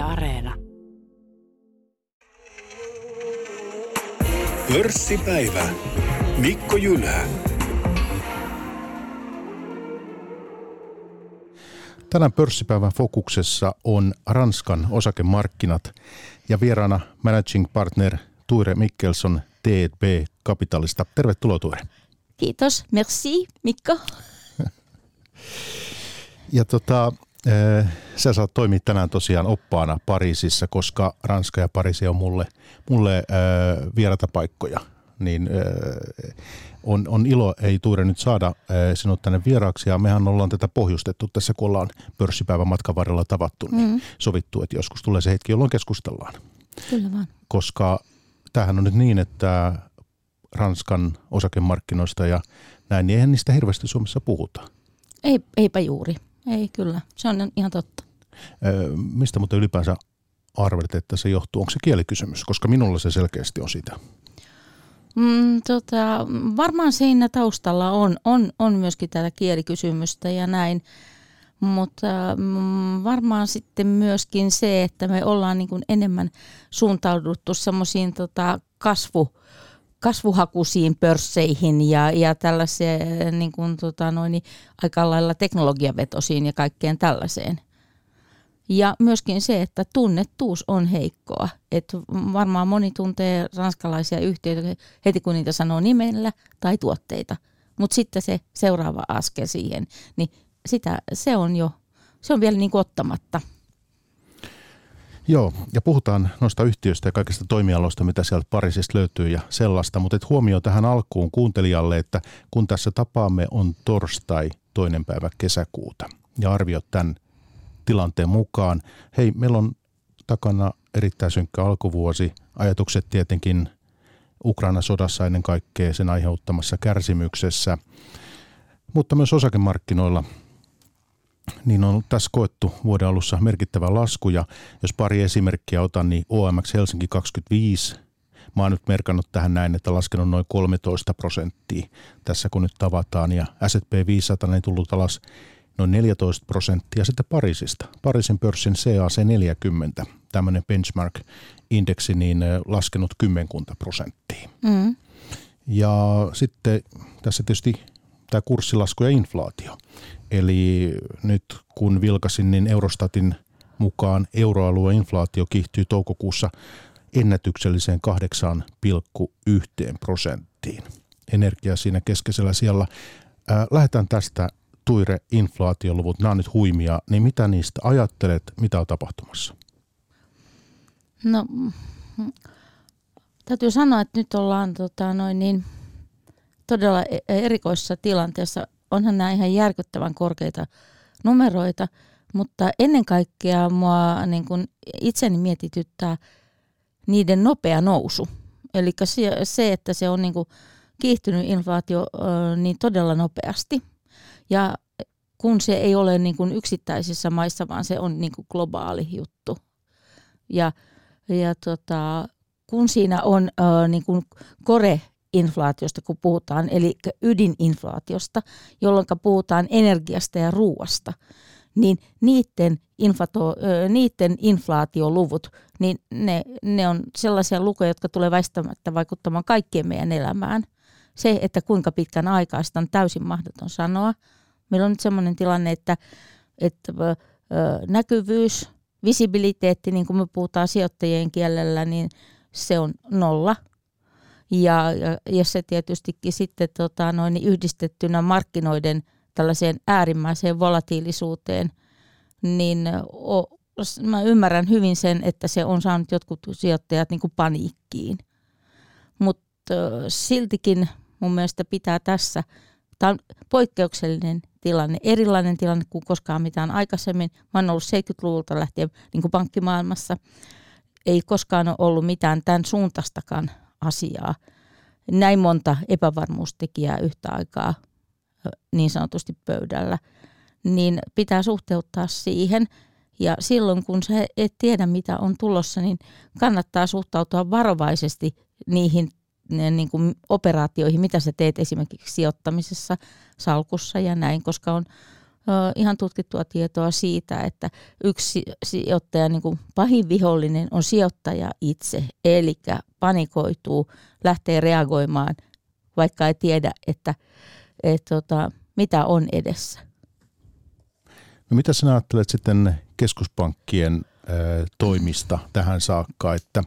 Yle Areena. Pörssipäivä. Mikko Jylhä. Tänään pörssipäivän fokuksessa on Ranskan osakemarkkinat ja vieraana managing partner Tuire Mikkelson TB Kapitalista. Tervetuloa Tuire. Kiitos, merci Mikko. Ja tota, sä saat toimia tänään tosiaan oppaana Pariisissa, koska Ranska ja Pariisi on mulle, mulle äh, vierata paikkoja. Niin äh, on, on ilo, ei Tuure nyt saada sinut tänne vieraaksi ja mehän ollaan tätä pohjustettu tässä, kun ollaan pörssipäivän matkan varrella tavattu, niin mm. sovittu, että joskus tulee se hetki, jolloin keskustellaan. Kyllä vaan. Koska tämähän on nyt niin, että Ranskan osakemarkkinoista ja näin, niin eihän niistä hirveästi Suomessa puhuta. Ei, eipä juuri. Ei kyllä, se on ihan totta. Öö, mistä mutta ylipäänsä arvelet, että se johtuu? Onko se kielikysymys? Koska minulla se selkeästi on sitä. Mm, tota, varmaan siinä taustalla on, on, on myöskin tätä kielikysymystä ja näin, mutta mm, varmaan sitten myöskin se, että me ollaan niin kuin enemmän suuntauduttu semmoisiin tota, kasvu, kasvuhakuisiin pörsseihin ja, ja tällaiseen niin kuin, tota, noin, aika lailla teknologiavetosiin ja kaikkeen tällaiseen. Ja myöskin se, että tunnettuus on heikkoa. Et varmaan moni tuntee ranskalaisia yhtiöitä heti kun niitä sanoo nimellä tai tuotteita. Mutta sitten se seuraava askel siihen, niin sitä, se on jo, se on vielä niin ottamatta. Joo, ja puhutaan noista yhtiöistä ja kaikista toimialoista, mitä sieltä Pariisista löytyy ja sellaista, mutta et huomio tähän alkuun kuuntelijalle, että kun tässä tapaamme on torstai toinen päivä kesäkuuta. Ja arviot tämän tilanteen mukaan. Hei, meillä on takana erittäin synkkä alkuvuosi, ajatukset tietenkin Ukraina-sodassa ennen kaikkea sen aiheuttamassa kärsimyksessä, mutta myös osakemarkkinoilla – niin on tässä koettu vuoden alussa merkittävä lasku. Ja jos pari esimerkkiä otan, niin OMX Helsinki 25, mä oon nyt merkannut tähän näin, että laskenut noin 13 prosenttia tässä kun nyt tavataan. Ja S&P 500 ei tullut alas noin 14 prosenttia sitten Pariisista. Pariisin pörssin CAC 40, tämmöinen benchmark-indeksi, niin laskenut kymmenkunta prosenttia. Mm. Ja sitten tässä tietysti tämä kurssilasku ja inflaatio. Eli nyt kun vilkasin, niin Eurostatin mukaan euroalueen inflaatio kiihtyy toukokuussa ennätykselliseen 8,1 prosenttiin. Energia siinä keskeisellä siellä. lähdetään tästä Tuire inflaatioluvut, nämä on nyt huimia, niin mitä niistä ajattelet, mitä on tapahtumassa? No, täytyy sanoa, että nyt ollaan tota, noin niin, todella e-, erikoisessa tilanteessa onhan nämä ihan järkyttävän korkeita numeroita, mutta ennen kaikkea mua niin kun itseni mietityttää niiden nopea nousu. Eli se, että se on niin kuin kiihtynyt inflaatio niin todella nopeasti. Ja kun se ei ole niin kuin yksittäisissä maissa, vaan se on niin kuin globaali juttu. Ja, ja tota, kun siinä on niin kuin kore inflaatiosta, kun puhutaan, eli ydininflaatiosta, jolloin puhutaan energiasta ja ruuasta, niin niiden, infato, niiden inflaatioluvut, niin ne, ne on sellaisia lukuja, jotka tulee väistämättä vaikuttamaan kaikkien meidän elämään. Se, että kuinka pitkän aikaa sitä on täysin mahdoton sanoa. Meillä on nyt sellainen tilanne, että, että näkyvyys, visibiliteetti, niin kuin me puhutaan sijoittajien kielellä, niin se on nolla – ja, ja, ja se tietystikin sitten tota, noin, yhdistettynä markkinoiden tällaiseen äärimmäiseen volatiilisuuteen, niin o, mä ymmärrän hyvin sen, että se on saanut jotkut sijoittajat niin kuin paniikkiin. Mutta siltikin mun mielestä pitää tässä, tämä on poikkeuksellinen tilanne, erilainen tilanne kuin koskaan mitään aikaisemmin. Mä oon ollut 70-luvulta lähtien niin kuin pankkimaailmassa. Ei koskaan ole ollut mitään tämän suuntaistakaan asiaa. Näin monta epävarmuustekijää yhtä aikaa niin sanotusti pöydällä, niin pitää suhteuttaa siihen. Ja silloin kun sä et tiedä mitä on tulossa, niin kannattaa suhtautua varovaisesti niihin niin kuin operaatioihin, mitä sä teet esimerkiksi sijoittamisessa, salkussa ja näin, koska on ihan tutkittua tietoa siitä, että yksi sijoittaja, niin kuin pahin vihollinen on sijoittaja itse, eli panikoituu, lähtee reagoimaan, vaikka ei tiedä, että, että, että mitä on edessä. No mitä sinä ajattelet sitten keskuspankkien toimista tähän saakka, että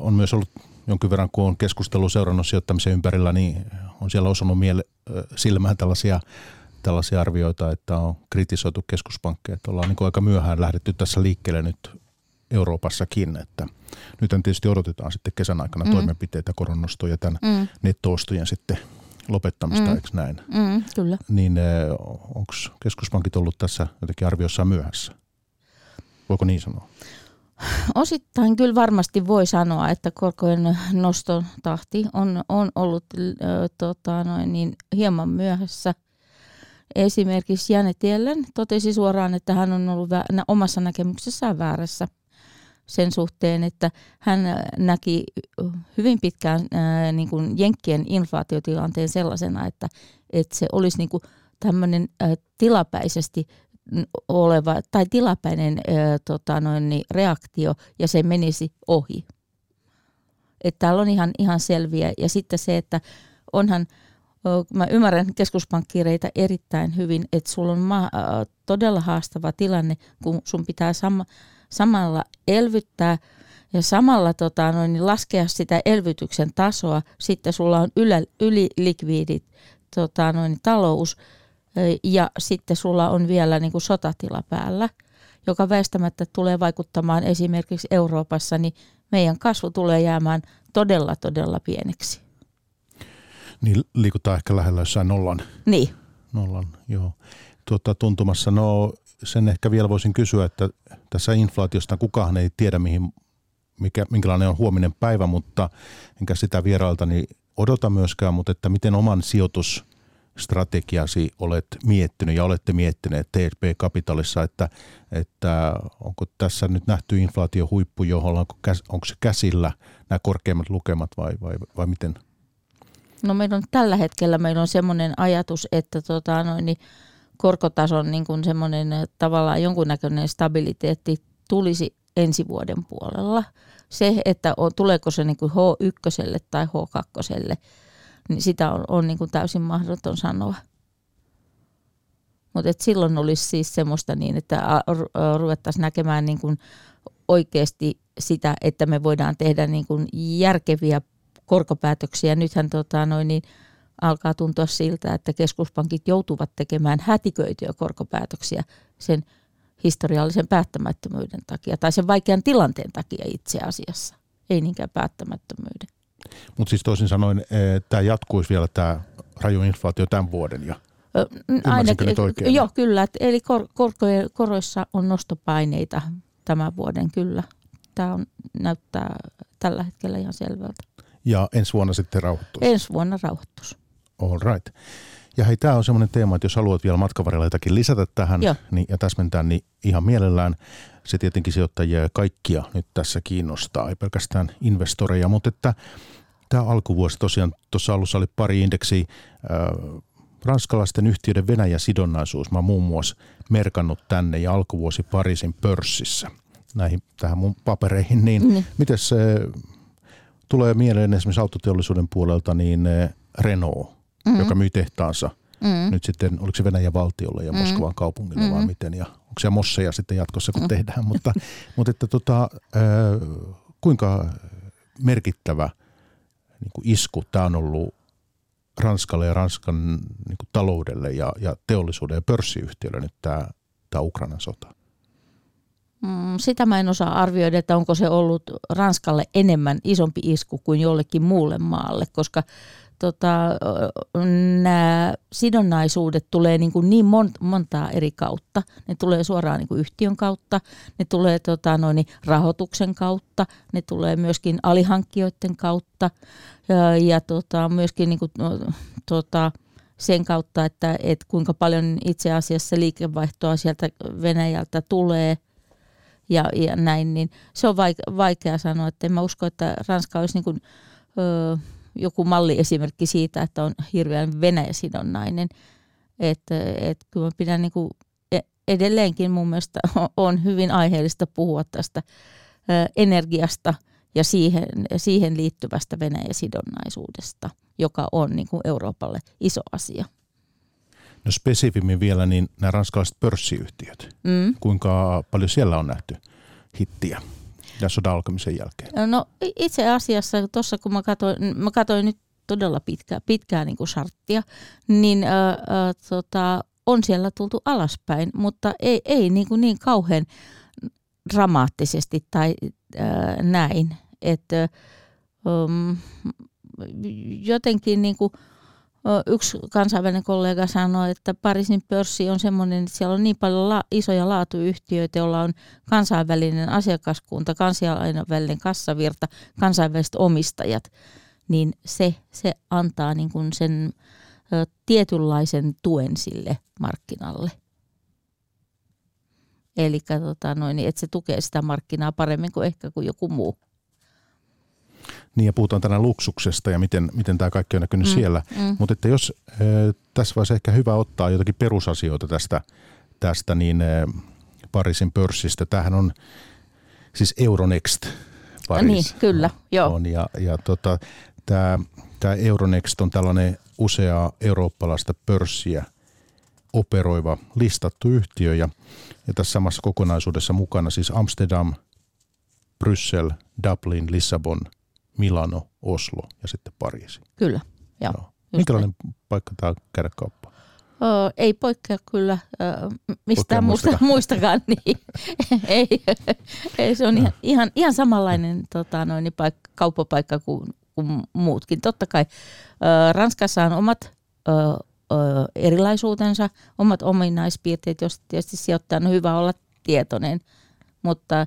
on myös ollut jonkin verran, kun on keskustelu seurannut sijoittamisen ympärillä, niin on siellä osunut miele- silmään tällaisia, tällaisia arvioita, että on kritisoitu keskuspankkeja, että ollaan niin aika myöhään lähdetty tässä liikkeelle nyt Euroopassakin, että nyt tietysti odotetaan sitten kesän aikana mm. toimenpiteitä koronnostoja ja tämän mm. nettoostojen sitten lopettamista, mm. eikö näin? Mm, kyllä. Niin onko keskuspankit ollut tässä jotenkin arviossa myöhässä? Voiko niin sanoa? Osittain kyllä varmasti voi sanoa, että korkojen nostotahti on, on ollut äh, tota, noin niin, hieman myöhässä. Esimerkiksi Janet Jellen totesi suoraan, että hän on ollut omassa näkemyksessään väärässä sen suhteen, että hän näki hyvin pitkään ää, niin kuin Jenkkien inflaatiotilanteen sellaisena, että, että se olisi niin kuin tämmöinen ää, tilapäisesti oleva tai tilapäinen ää, tota noin, niin reaktio ja se menisi ohi. Että täällä on ihan, ihan selviä. Ja sitten se, että onhan, mä ymmärrän keskuspankkireita erittäin hyvin, että sulla on ma- todella haastava tilanne, kun sun pitää sama, samalla elvyttää ja samalla tota, noin, niin laskea sitä elvytyksen tasoa. Sitten sulla on ylä, ylilikviidit tota, noin, talous ja sitten sulla on vielä niin kuin sotatila päällä, joka väistämättä tulee vaikuttamaan esimerkiksi Euroopassa, niin meidän kasvu tulee jäämään todella, todella pieneksi. Niin liikutaan ehkä lähellä jossain nollan. Niin. Nollan, joo. Tuota, tuntumassa, no sen ehkä vielä voisin kysyä, että tässä inflaatiosta kukaan ei tiedä, mihin, mikä, minkälainen on huominen päivä, mutta enkä sitä vierailta niin odota myöskään, mutta että miten oman sijoitus strategiasi olet miettinyt ja olette miettineet TSP Capitalissa, että, että onko tässä nyt nähty inflaatiohuippu, johon onko, onko se käsillä nämä korkeimmat lukemat vai, vai, vai miten? No meillä on tällä hetkellä meillä on semmoinen ajatus, että tota, noin, niin korkotason niin kuin semmoinen tavallaan jonkunnäköinen stabiliteetti tulisi ensi vuoden puolella. Se, että on, tuleeko se niin kuin H1 tai H2, niin sitä on, on niin kuin täysin mahdoton sanoa. Mutta silloin olisi siis semmoista niin, että ruvettaisiin näkemään niin kuin oikeasti sitä, että me voidaan tehdä niin kuin järkeviä korkopäätöksiä. Nythän tota, noin, niin alkaa tuntua siltä, että keskuspankit joutuvat tekemään hätiköityjä korkopäätöksiä sen historiallisen päättämättömyyden takia tai sen vaikean tilanteen takia itse asiassa, ei niinkään päättämättömyyden. Mutta siis toisin sanoen, eh, tämä jatkuisi vielä tämä raju inflaatio tämän vuoden ja Ainakin, nyt oikein? Joo, kyllä. Eli kor, korkojen, koroissa on nostopaineita tämän vuoden, kyllä. Tämä on, näyttää tällä hetkellä ihan selvältä. Ja ensi vuonna sitten rauhoittus? Ensi vuonna rauhoittus. All right. Ja hei, tämä on semmoinen teema, että jos haluat vielä matkavarilla jotakin lisätä tähän niin, ja täsmentää, niin ihan mielellään se tietenkin sijoittajia ja kaikkia nyt tässä kiinnostaa, ei pelkästään investoreja, mutta että tämä alkuvuosi tosiaan, tuossa alussa oli pari indeksiä, äh, ranskalaisten yhtiöiden Venäjä-sidonnaisuus, mä muun muassa merkannut tänne ja alkuvuosi Pariisin pörssissä näihin tähän mun papereihin, niin mm. miten se tulee mieleen esimerkiksi autoteollisuuden puolelta, niin äh, Renault, mm. joka myy tehtaansa mm. nyt sitten, oliko se Venäjän valtiolle ja mm. Moskovan kaupungille mm. vai miten, ja onko se Mosseja sitten jatkossa kun mm. tehdään, mutta, mutta että tota, äh, kuinka merkittävä – niin kuin isku tämä on ollut Ranskalle ja Ranskan niin kuin taloudelle ja, ja teollisuuden ja pörssiyhtiöille nyt tämä, tämä Ukrainan sota? Mm, sitä mä en osaa arvioida, että onko se ollut Ranskalle enemmän isompi isku kuin jollekin muulle maalle, koska tota, nämä sidonnaisuudet tulee niin, kuin niin mon, montaa eri kautta. Ne tulee suoraan niin kuin yhtiön kautta, ne tulee tota, noin, rahoituksen kautta, ne tulee myöskin alihankkijoiden kautta ja, ja tota, myöskin niin kuin, no, tota, sen kautta, että et kuinka paljon itse asiassa liikevaihtoa sieltä Venäjältä tulee ja, ja näin, niin se on vaikea sanoa, että en mä usko, että Ranska olisi niin kuin, öö, joku malliesimerkki siitä, että on hirveän Venäjäsidonnainen. Että et kyllä mä pidän niin kuin e, edelleenkin mun mielestä on hyvin aiheellista puhua tästä energiasta ja siihen, siihen liittyvästä Venäjä-sidonnaisuudesta, joka on niin kuin Euroopalle iso asia. No spesifimmin vielä, niin nämä ranskalaiset pörssiyhtiöt, mm. kuinka paljon siellä on nähty hittiä ja sodan alkamisen jälkeen? No itse asiassa tuossa kun mä katsoin, mä katsoin nyt todella pitkää, pitkää niin kuin sarttia, niin ää, ää, tota, on siellä tultu alaspäin, mutta ei, ei niin, kuin niin kauhean dramaattisesti tai ää, näin. Että um, jotenkin niin kuin, yksi kansainvälinen kollega sanoi, että Pariisin pörssi on sellainen, että siellä on niin paljon la- isoja laatuyhtiöitä, joilla on kansainvälinen asiakaskunta, kansainvälinen kassavirta, kansainväliset omistajat, niin se, se antaa niin kuin sen ö, tietynlaisen tuen sille markkinalle. Eli tota noin, että se tukee sitä markkinaa paremmin kuin ehkä kuin joku muu. Niin ja puhutaan tänään luksuksesta ja miten, miten tämä kaikki on näkynyt mm, siellä. Mm. Mutta että jos äh, tässä vaiheessa ehkä hyvä ottaa jotakin perusasioita tästä, tästä niin äh, Pariisin pörssistä. Tämähän on siis Euronext Paris. Niin, kyllä, joo. On, ja, ja tota, tämä, tämä Euronext on tällainen useaa eurooppalaista pörssiä operoiva listattu yhtiö ja, ja tässä samassa kokonaisuudessa mukana siis Amsterdam, Bryssel, Dublin, Lissabon – Milano, Oslo ja sitten Pariisi. Kyllä, joo. No. Minkälainen näin. paikka tämä käydä kauppaa? Oh, ei poikkea kyllä mistään muusta, muistakaan. Niin. ei, ei, se on ihan, ihan, ihan samanlainen tota, noin, paikka, kauppapaikka kuin, kuin muutkin. Totta kai Ranskassa on omat erilaisuutensa, omat ominaispiirteet, jos tietysti sijoittajan on hyvä olla tietoinen, mutta,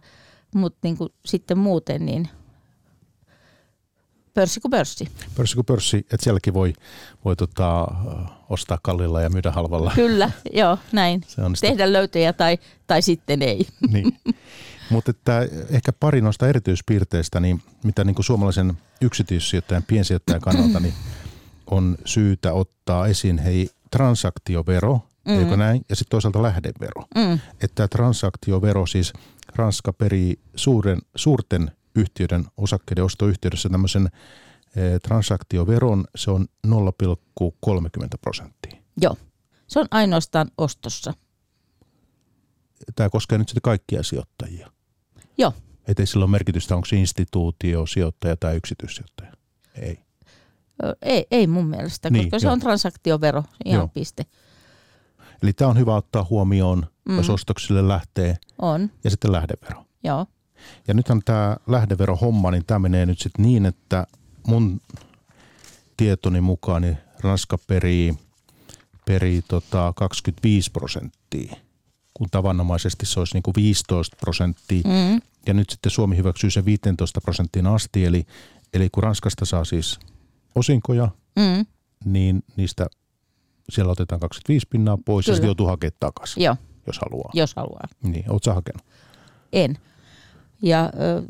mutta niin kuin sitten muuten niin pörssi kuin pörssi. Pörssi kuin pörssi, että sielläkin voi, voi tota, ostaa kallilla ja myydä halvalla. Kyllä, joo, näin. Se on sitä. Tehdä löytöjä tai, tai sitten ei. Niin. Mutta että ehkä pari noista erityispiirteistä, niin mitä niin kuin suomalaisen yksityissijoittajan, piensijoittajan kannalta, niin on syytä ottaa esiin hei, transaktiovero, mm. eikö näin, ja sitten toisaalta lähdevero. Mm. Että transaktiovero siis Ranska perii suuren, suurten yhtiöiden osakkeiden ostoyhteydessä tämmöisen eh, transaktioveron, se on 0,30 prosenttia. Joo, se on ainoastaan ostossa. Tämä koskee nyt sitten kaikkia sijoittajia. Joo. Että ei sillä ole merkitystä, onko se instituutio, sijoittaja tai yksityissijoittaja. Ei. Ei, ei mun mielestä, niin, koska jo. se on transaktiovero, ihan joo. piste. Eli tämä on hyvä ottaa huomioon, mm. jos ostoksille lähtee. On. Ja sitten lähdevero. Joo. Ja nythän tämä lähdeverohomma, niin tämä menee nyt sitten niin, että mun tietoni mukaan niin Ranska perii, perii tota 25 prosenttia, kun tavanomaisesti se olisi niin kuin 15 prosenttia. Mm. Ja nyt sitten Suomi hyväksyy sen 15 prosenttiin asti, eli, eli kun Ranskasta saa siis osinkoja, mm. niin niistä siellä otetaan 25 pinnaa pois Kyllä. ja sitten joutuu hakemaan takaisin, Joo. jos haluaa. Jos haluaa. Niin, ootko hakenut? En. Ja ö,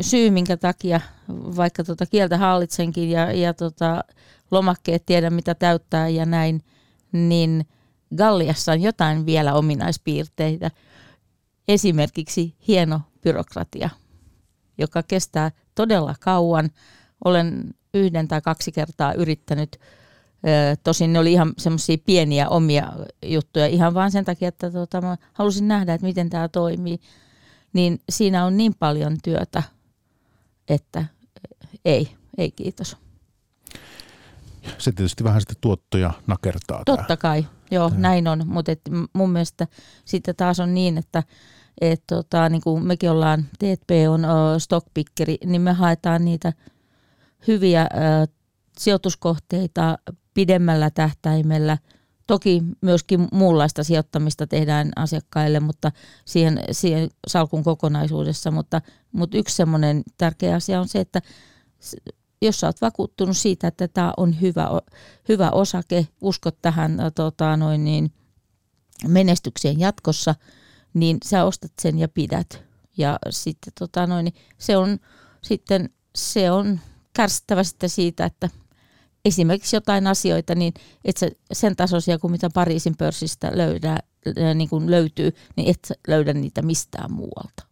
syy, minkä takia, vaikka tuota kieltä hallitsenkin ja, ja tota, lomakkeet tiedä mitä täyttää ja näin, niin Galliassa on jotain vielä ominaispiirteitä. Esimerkiksi hieno byrokratia, joka kestää todella kauan. Olen yhden tai kaksi kertaa yrittänyt, tosin ne oli ihan semmoisia pieniä omia juttuja, ihan vaan sen takia, että tota, mä halusin nähdä, että miten tämä toimii niin siinä on niin paljon työtä, että ei, ei kiitos. Se tietysti vähän sitten tuottoja nakertaa. Totta tämä. kai, joo, tämä. näin on, mutta et mun mielestä sitten taas on niin, että et tota, niin kuin mekin ollaan, TP on stockpickeri, niin me haetaan niitä hyviä uh, sijoituskohteita pidemmällä tähtäimellä – Toki myöskin muunlaista sijoittamista tehdään asiakkaille, mutta siihen, siihen salkun kokonaisuudessa. Mutta, mutta yksi semmoinen tärkeä asia on se, että jos sä oot vakuuttunut siitä, että tämä on hyvä, hyvä osake, uskot tähän tota, noin niin, menestykseen jatkossa, niin sä ostat sen ja pidät. Ja sitten tota, noin, se on sitten se on kärsittävä sitten siitä, että esimerkiksi jotain asioita, niin et sä sen tasoisia kuin mitä Pariisin pörssistä löydä, niin kuin löytyy, niin et löydä niitä mistään muualta.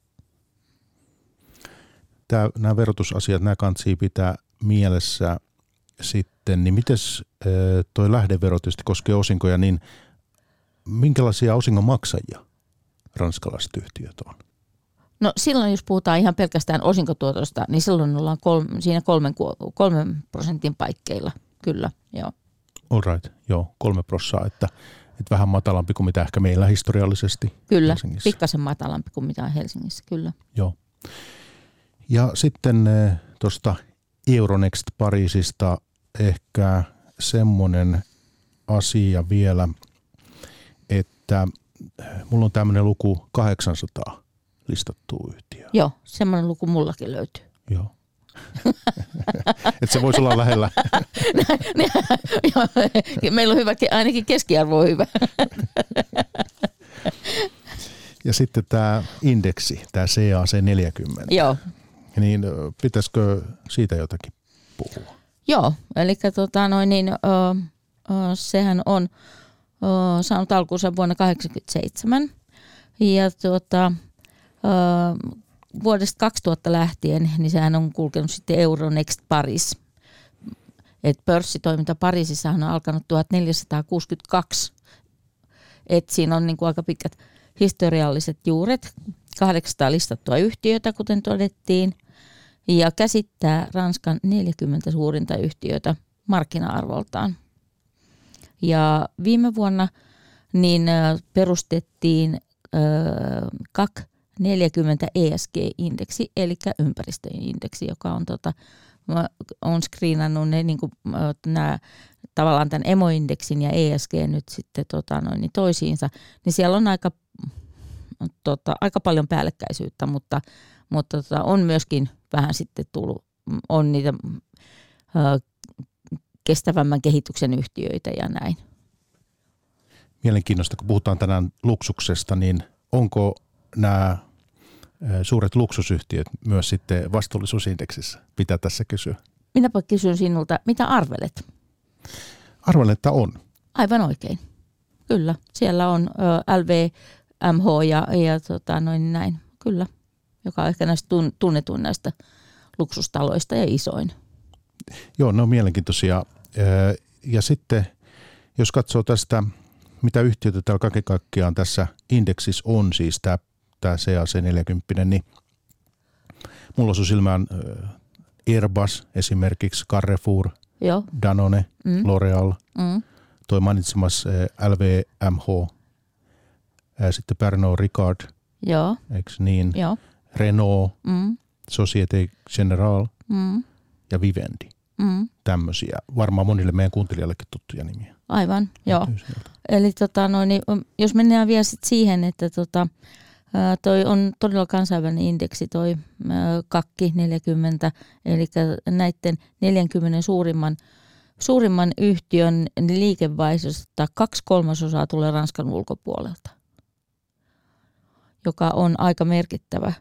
Tämä, nämä verotusasiat, nämä kantsii pitää mielessä sitten, niin miten toi lähdevero tietysti koskee osinkoja, niin minkälaisia osingon maksajia ranskalaiset yhtiöt on? No silloin, jos puhutaan ihan pelkästään osinkotuotosta, niin silloin ollaan kolme, siinä kolmen, kolmen prosentin paikkeilla, kyllä, joo. All right, joo, kolme prossaa, että, että vähän matalampi kuin mitä ehkä meillä historiallisesti Kyllä, pikkasen matalampi kuin mitä on Helsingissä, kyllä. Joo. Ja sitten eh, tuosta Euronext Pariisista ehkä semmoinen asia vielä, että eh, mulla on tämmöinen luku 800 listattua yhtiö. Joo, semmoinen luku mullakin löytyy. Joo. että se voisi olla lähellä. Meillä on hyvä, ainakin keskiarvo on hyvä. ja sitten tämä indeksi, tämä CAC 40. Joo. Niin pitäisikö siitä jotakin puhua? Joo, eli tota noin, niin, ö, ö, sehän on ö, saanut alkuunsa vuonna 1987. Ja tuota, vuodesta 2000 lähtien, niin sehän on kulkenut sitten Euronext Paris. Et pörssitoiminta Pariisissa on alkanut 1462. Et siinä on niin kuin aika pitkät historialliset juuret, 800 listattua yhtiötä, kuten todettiin, ja käsittää Ranskan 40 suurinta yhtiötä markkina-arvoltaan. Ja viime vuonna niin perustettiin äh, KAK 40 ESG-indeksi, eli ympäristöindeksi, joka on, tota, on screenannut ne, niin kuin, nämä, tavallaan tämän emoindeksin ja ESG nyt sitten tota, noin, niin toisiinsa, niin siellä on aika, tota, aika paljon päällekkäisyyttä, mutta, mutta tota, on myöskin vähän sitten tullut, on niitä ö, kestävämmän kehityksen yhtiöitä ja näin. Mielenkiintoista, kun puhutaan tänään luksuksesta, niin onko nämä suuret luksusyhtiöt myös sitten vastuullisuusindeksissä? Pitää tässä kysyä. Minäpä kysyn sinulta, mitä arvelet? Arvelen, että on. Aivan oikein. Kyllä. Siellä on LVMH ja, ja tota, noin näin. Kyllä. Joka on ehkä näistä tunnetuin näistä luksustaloista ja isoin. Joo, ne on mielenkiintoisia. Ja sitten, jos katsoo tästä, mitä yhtiöitä täällä kaiken kaikkiaan tässä indeksissä on, siis tämä tämä CAC40, niin mulla on silmään Airbus esimerkiksi, Carrefour, Joo. Danone, mm. L'Oreal, mm. toi mainitsemas LVMH, sitten Pernod Ricard, Joo. eikö niin? Joo. Renault, mm. Societe Generale mm. ja Vivendi. Mm. Tämmöisiä. Varmaan monille meidän kuuntelijallekin tuttuja nimiä. Aivan, joo. Eli tota, no, niin, jos mennään vielä sit siihen, että tota, toi on todella kansainvälinen indeksi, toi kakki 40, eli näiden 40 suurimman, suurimman yhtiön liikevaihdosta kaksi kolmasosaa tulee Ranskan ulkopuolelta, joka on aika merkittävä,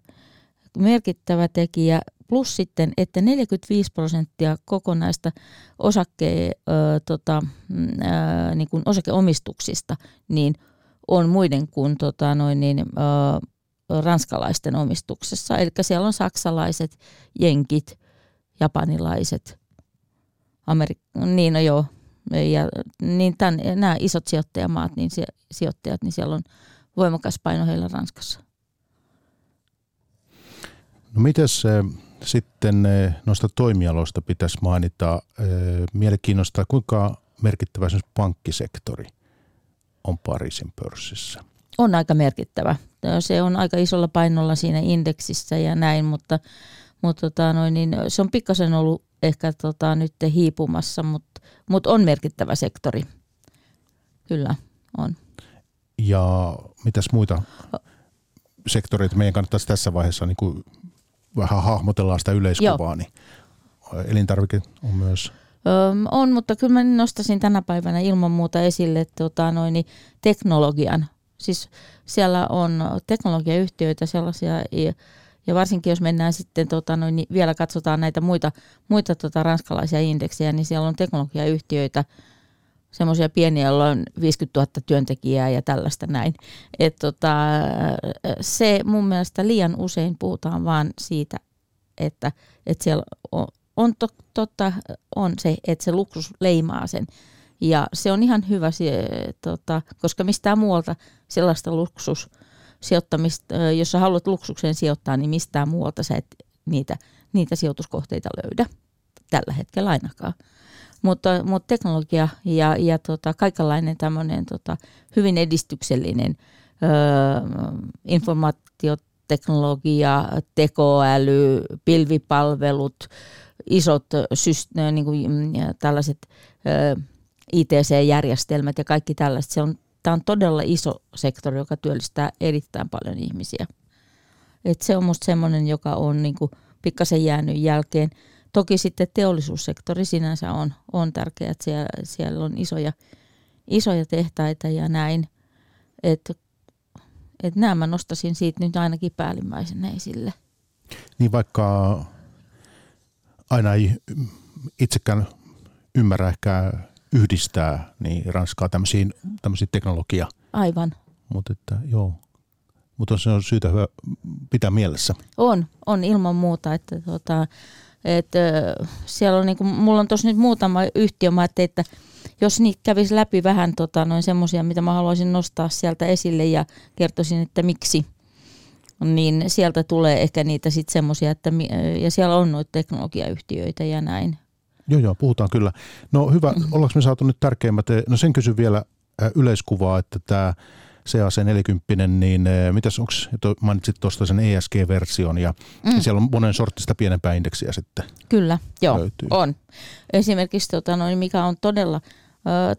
merkittävä tekijä. Plus sitten, että 45 prosenttia kokonaista osakke, ö, tota, ö, niin kuin osakeomistuksista niin – on muiden kuin tota, noin niin, ö, ranskalaisten omistuksessa. Eli siellä on saksalaiset, jenkit, japanilaiset, Amerik- niin no joo, ja niin tämän, nämä isot sijoittajamaat, niin se, sijoittajat, niin siellä on voimakas paino heillä Ranskassa. No mites sitten noista toimialoista pitäisi mainita mielenkiinnosta, kuinka merkittävä pankkisektori – on Pariisin pörssissä? On aika merkittävä. Se on aika isolla painolla siinä indeksissä ja näin, mutta, mutta tota, noin, niin se on pikkasen ollut ehkä tota, nyt hiipumassa, mutta, mutta on merkittävä sektori. Kyllä, on. Ja mitäs muita sektoreita meidän kannattaisi tässä vaiheessa niin kuin vähän hahmotellaan sitä yleiskuvaa, Joo. niin elintarvike on myös Öm, on, mutta kyllä mä nostasin tänä päivänä ilman muuta esille tota, noin, niin teknologian. Siis siellä on teknologiayhtiöitä sellaisia, ja varsinkin jos mennään sitten, tota, noin, niin vielä katsotaan näitä muita, muita tota, ranskalaisia indeksejä, niin siellä on teknologiayhtiöitä, semmoisia pieniä, joilla on 50 000 työntekijää ja tällaista näin. Et tota, se mun mielestä liian usein puhutaan vaan siitä, että, että siellä on, on to, totta on se, että se luksus leimaa sen. Ja se on ihan hyvä, se, tota, koska mistään muualta sellaista luksus sijoittamista, jos sä haluat luksukseen sijoittaa, niin mistään muualta sä et niitä, niitä sijoituskohteita löydä tällä hetkellä ainakaan. Mutta, mutta teknologia ja, ja tota, kaikenlainen tämmöinen tota, hyvin edistyksellinen öö, informaatioteknologia, tekoäly, pilvipalvelut, isot syst- niin kuin, mm, tällaiset ITC-järjestelmät ja kaikki tällaiset. Se on, tämä on todella iso sektori, joka työllistää erittäin paljon ihmisiä. Et se on minusta sellainen, joka on niin kuin, pikkasen jäänyt jälkeen. Toki sitten teollisuussektori sinänsä on, on tärkeä, että siellä, siellä on isoja, isoja tehtaita ja näin. Että et nämä mä nostasin siitä nyt ainakin päällimmäisenä esille. Niin vaikka aina ei itsekään ymmärrä ehkä yhdistää niin Ranskaa tämmöisiin, tämmöisiin teknologia. Aivan. Mutta että joo, mutta se on syytä hyvä pitää mielessä. On, on ilman muuta, että tota, et, siellä on niinku, mulla on tuossa nyt muutama yhtiö, mä että jos niitä kävisi läpi vähän tota, noin semmoisia, mitä mä haluaisin nostaa sieltä esille ja kertoisin, että miksi, niin sieltä tulee ehkä niitä sitten semmoisia, että ja siellä on noita teknologiayhtiöitä ja näin. Joo, joo, puhutaan kyllä. No hyvä, mm-hmm. ollaanko me saatu nyt tärkeimmät, no sen kysyn vielä yleiskuvaa, että tämä CAC40, niin eh, mitäs onko, mainitsit tuosta sen ESG-version ja mm. siellä on monen sortista pienempää indeksiä sitten. Kyllä, joo, löytyy. on. Esimerkiksi tota, noin, mikä on todella,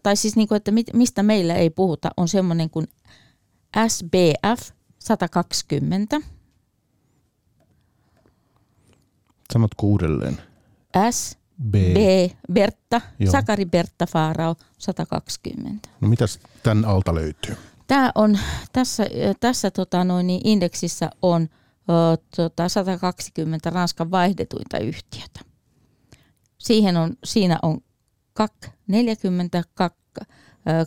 tai siis niin kuin, että mistä meillä ei puhuta, on semmoinen kuin SBF 120. Sanotko uudelleen? S B. B. Bertta, Joo. Sakari Bertta Faarao 120. No mitäs tämän alta löytyy? Tämä on, tässä, tässä tota noin, niin indeksissä on o, tota 120 Ranskan vaihdetuinta yhtiötä. Siihen on, siinä on kak, 40, kak,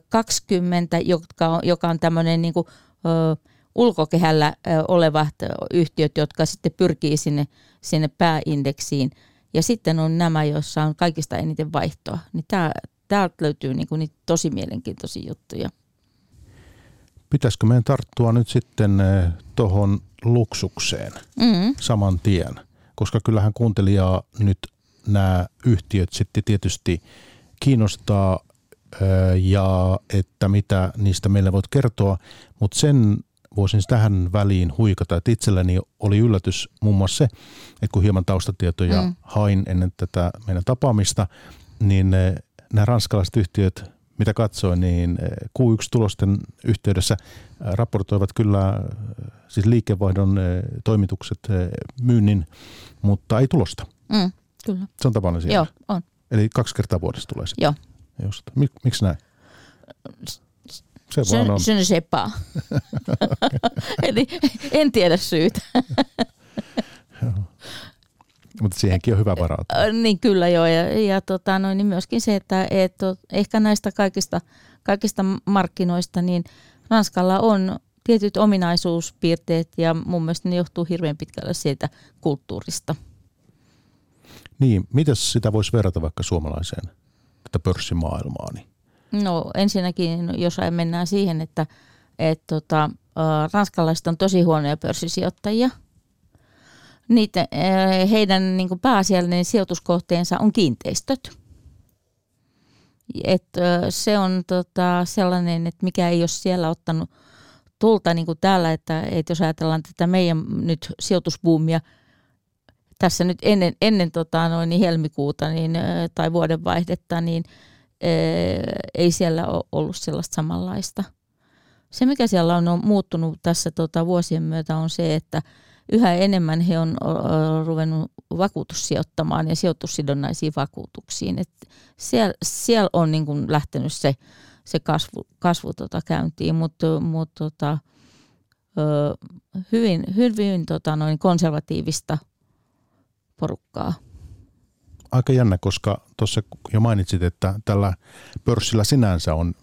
20, joka on, joka on tämmöinen niin kuin, ö, ulkokehällä olevat yhtiöt, jotka sitten pyrkii sinne, sinne pääindeksiin. Ja sitten on nämä, joissa on kaikista eniten vaihtoa. Niin tää, täältä löytyy niin kuin niitä tosi mielenkiintoisia juttuja. Pitäisikö meidän tarttua nyt sitten tuohon luksukseen mm-hmm. saman tien? Koska kyllähän kuuntelijaa nyt nämä yhtiöt sitten tietysti kiinnostaa ja että mitä niistä meille voit kertoa, mutta sen voisin tähän väliin huikata, että itselläni oli yllätys muun muassa se, että kun hieman taustatietoja mm. hain ennen tätä meidän tapaamista, niin eh, nämä ranskalaiset yhtiöt mitä katsoin, niin eh, Q1-tulosten yhteydessä eh, raportoivat kyllä siis liikevaihdon toimitukset, myynnin, mutta ei tulosta. Mm, kyllä. Se on tavallinen siellä. Joo, on. Eli kaksi kertaa vuodessa tulee sitten. Joo. Just. Mik, miksi näin? Se vaan on. Se sepaa. Eli en tiedä syytä. Mutta siihenkin on hyvä varautua. Niin kyllä joo, ja, ja tota, noin, niin myöskin se, että et, ehkä näistä kaikista, kaikista markkinoista, niin Ranskalla on tietyt ominaisuuspiirteet, ja mun mielestä ne johtuu hirveän pitkälle siitä kulttuurista. Niin, miten sitä voisi verrata vaikka suomalaiseen tätä pörssimaailmaa? Niin? No ensinnäkin, jos mennään siihen, että et, tota, ranskalaiset on tosi huonoja pörssisijoittajia – niitä, heidän niin pääasiallinen sijoituskohteensa on kiinteistöt. Et, se on tota, sellainen, että mikä ei ole siellä ottanut tulta niin kuin täällä, että, että jos ajatellaan tätä meidän nyt sijoitusbuumia tässä nyt ennen, ennen tota, noin, helmikuuta niin, tai vuodenvaihdetta, niin ei siellä ole ollut sellaista samanlaista. Se, mikä siellä on, muuttunut tässä tota, vuosien myötä, on se, että yhä enemmän he on ruvennut vakuutussijoittamaan ja sijoitussidonnaisiin vakuutuksiin. Et siellä, siellä on niin kuin lähtenyt se, se kasvu, kasvu tota käyntiin, mutta mut tota, hyvin, hyvin tota, noin konservatiivista porukkaa. Aika jännä, koska tuossa jo mainitsit, että tällä pörssillä sinänsä on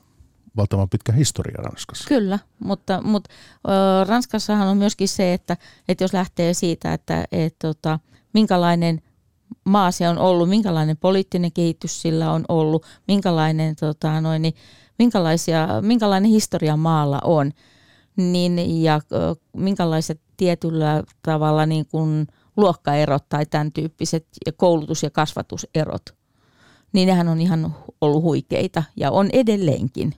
valtavan pitkä historia Ranskassa. Kyllä, mutta, mutta Ranskassahan on myöskin se, että, että jos lähtee siitä, että et, tota, minkälainen maa se on ollut, minkälainen poliittinen kehitys sillä on ollut, minkälainen, tota, noin, niin, minkälaisia, minkälainen historia maalla on, niin, ja minkälaiset tietyllä tavalla niin kuin luokkaerot tai tämän tyyppiset koulutus- ja kasvatuserot, niin nehän on ihan ollut huikeita ja on edelleenkin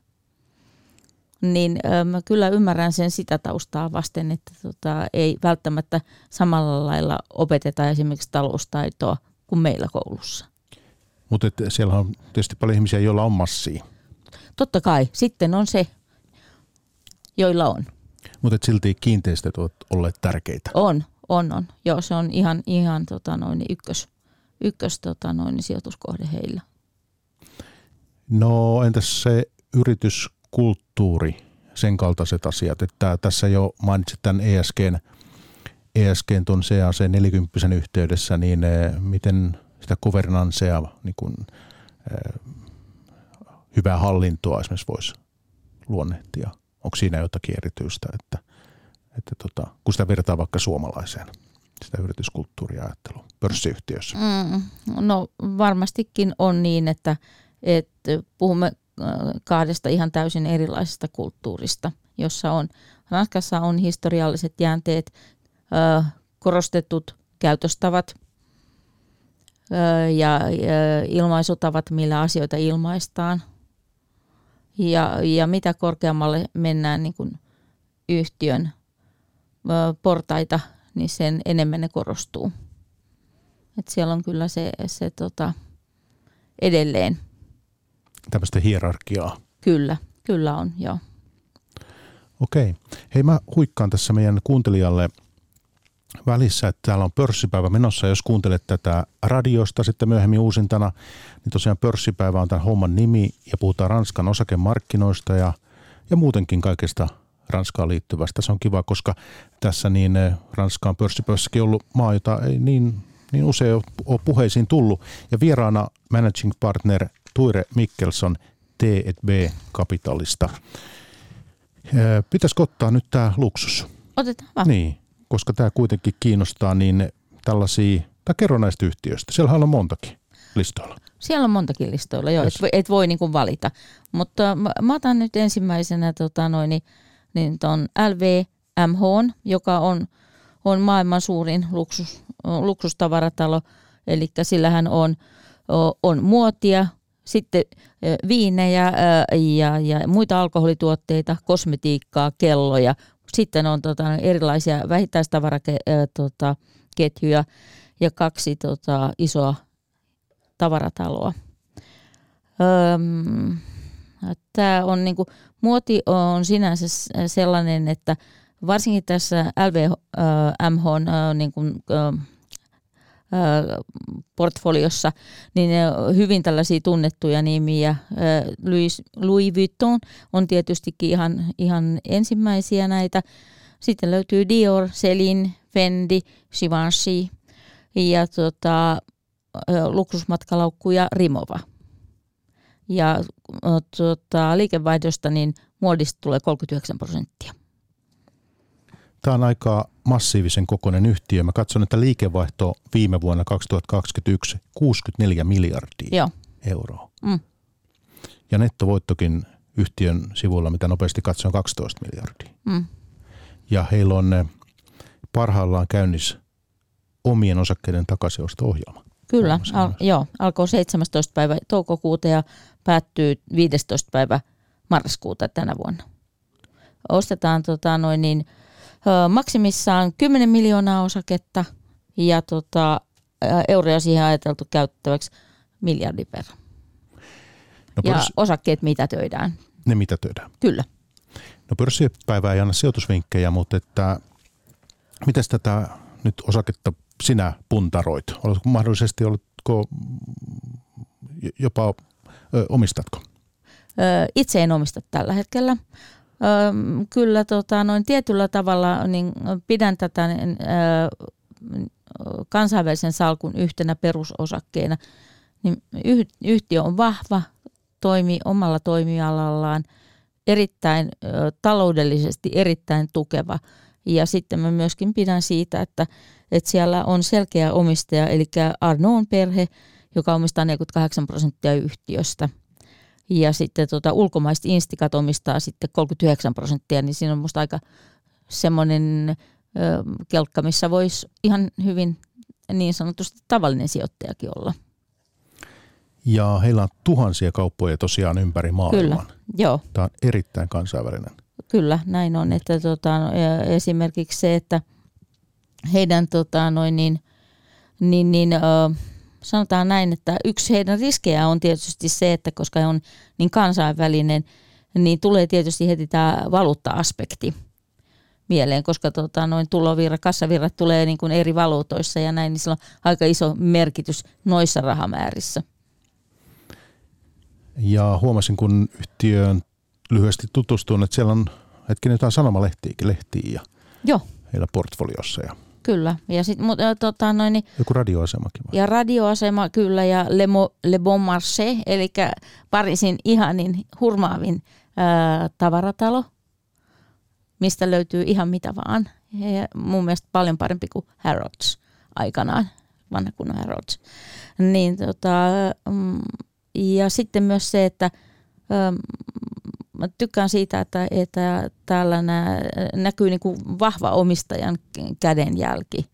niin mä kyllä ymmärrän sen sitä taustaa vasten, että tota, ei välttämättä samalla lailla opeteta esimerkiksi taloustaitoa kuin meillä koulussa. Mutta siellä on tietysti paljon ihmisiä, joilla on massia. Totta kai. Sitten on se, joilla on. Mutta silti kiinteistöt ovat olleet tärkeitä. On, on, on. Joo, se on ihan, ihan tota noin, ykkös, ykkös tota noin, sijoituskohde heillä. No entäs se yrityskulttuuri, sen kaltaiset asiat, että tässä jo mainitsit tämän ESGn, ESGn tuon CAC 40 yhteydessä, niin eh, miten sitä governancea, niin kuin, eh, hyvää hallintoa esimerkiksi voisi luonnehtia? Onko siinä jotakin erityistä, että, että tota, kun sitä vertaa vaikka suomalaiseen, sitä yrityskulttuuria ajattelua pörssiyhtiössä? Mm, no varmastikin on niin, että, että puhumme kahdesta ihan täysin erilaisesta kulttuurista, jossa on Ranskassa on historialliset jäänteet, korostetut käytöstavat ja ilmaisutavat, millä asioita ilmaistaan. Ja, ja mitä korkeammalle mennään niin kuin yhtiön portaita, niin sen enemmän ne korostuu. Et siellä on kyllä se, se tota, edelleen – tämmöistä hierarkiaa. Kyllä, kyllä on, joo. Okei. Hei, mä huikkaan tässä meidän kuuntelijalle välissä, että täällä on pörssipäivä menossa. Jos kuuntelet tätä radiosta sitten myöhemmin uusintana, niin tosiaan pörssipäivä on tämän homman nimi ja puhutaan Ranskan osakemarkkinoista ja, ja muutenkin kaikesta Ranskaan liittyvästä. Se on kiva, koska tässä niin eh, Ranskaan pörssipäivässäkin ollut maa, jota ei niin, niin usein ole puheisiin tullut. Ja vieraana managing partner Tuire Mikkelson T&B-kapitalista. Pitäisikö ottaa nyt tämä luksus? Otetaan vaan. Niin, koska tämä kuitenkin kiinnostaa niin tällaisia, tai kerro näistä yhtiöistä. Siellä on montakin listoilla. Siellä on montakin listoilla, joo, et, et voi niinku valita. Mutta mä, mä otan nyt ensimmäisenä tota noin, niin, niin ton LVMH, joka on, on maailman suurin luksus, luksustavaratalo, eli sillähän on, on muotia, sitten viinejä ja, ja muita alkoholituotteita, kosmetiikkaa, kelloja. Sitten on tota, erilaisia vähittäistavaraketjuja tota, ja kaksi tota, isoa tavarataloa. Öm, Tämä on niinku, muoti on sinänsä sellainen, että varsinkin tässä LVMH on niinku, portfoliossa, niin hyvin tällaisia tunnettuja nimiä. Louis, Louis Vuitton on tietystikin ihan, ihan ensimmäisiä näitä. Sitten löytyy Dior, Celine, Fendi, Givenchy ja tota, luksusmatkalaukkuja Rimova. Ja tota, liikevaihdosta niin muodista tulee 39 prosenttia. Tämä on aika massiivisen kokoinen yhtiö. Mä katson, että liikevaihto viime vuonna 2021 64 miljardia Joo. euroa. Mm. Ja nettovoittokin yhtiön sivuilla, mitä nopeasti katsoin, 12 miljardia. Mm. Ja heillä on parhaillaan käynnissä omien osakkeiden takaisinosto-ohjelma. Kyllä, al- joo, alkoi 17. päivä toukokuuta ja päättyy 15. päivä marraskuuta tänä vuonna. Ostetaan tota, noin niin, maksimissaan 10 miljoonaa osaketta ja tota, euroja siihen ajateltu käyttäväksi miljardin verran. No, ja osakkeet mitätöidään. Ne mitätöidään. Kyllä. No pörssipäivä ei anna sijoitusvinkkejä, mutta että miten tätä nyt osaketta sinä puntaroit? Oletko mahdollisesti, oletko jopa omistatko? Itse en omista tällä hetkellä. kyllä tota, noin tietyllä tavalla niin pidän tätä kansainvälisen salkun yhtenä perusosakkeena. Niin yhtiö on vahva, toimii omalla toimialallaan, erittäin taloudellisesti erittäin tukeva. Ja sitten mä myöskin pidän siitä, että, että siellä on selkeä omistaja, eli Arnoon perhe, joka omistaa 48 prosenttia yhtiöstä. Ja sitten tota, ulkomaiset instikat omistaa sitten 39 prosenttia, niin siinä on musta aika semmoinen ö, kelkka, missä voisi ihan hyvin niin sanotusti tavallinen sijoittajakin olla. Ja heillä on tuhansia kauppoja tosiaan ympäri maailman. Kyllä, joo. Tämä on erittäin kansainvälinen. Kyllä, näin on. Että tota, esimerkiksi se, että heidän tota, noin niin, niin, niin, ö, sanotaan näin, että yksi heidän riskejä on tietysti se, että koska he on niin kansainvälinen, niin tulee tietysti heti tämä valuutta-aspekti mieleen, koska tota, noin tulovirra, kassavirrat tulee niin kuin eri valuutoissa ja näin, niin sillä on aika iso merkitys noissa rahamäärissä. Ja huomasin, kun yhtiöön lyhyesti tutustuin, että siellä on hetkinen jotain sanomalehtiäkin lehtiä ja Joo. heillä portfoliossa. Ja Kyllä. Ja sit, mut, tota, noin, niin, joku radioasemakin vai? Ja radioasema kyllä ja Le, Mo, Le Bon Marché, eli Pariisin ihanin hurmaavin ää, tavaratalo, mistä löytyy ihan mitä vaan. Ja mun mielestä paljon parempi kuin Harrods aikanaan, vanha kunnon Harrods. Niin, tota, mm, ja sitten myös se, että mä tykkään siitä, että, että täällä nää, näkyy niin kuin vahva omistajan kädenjälki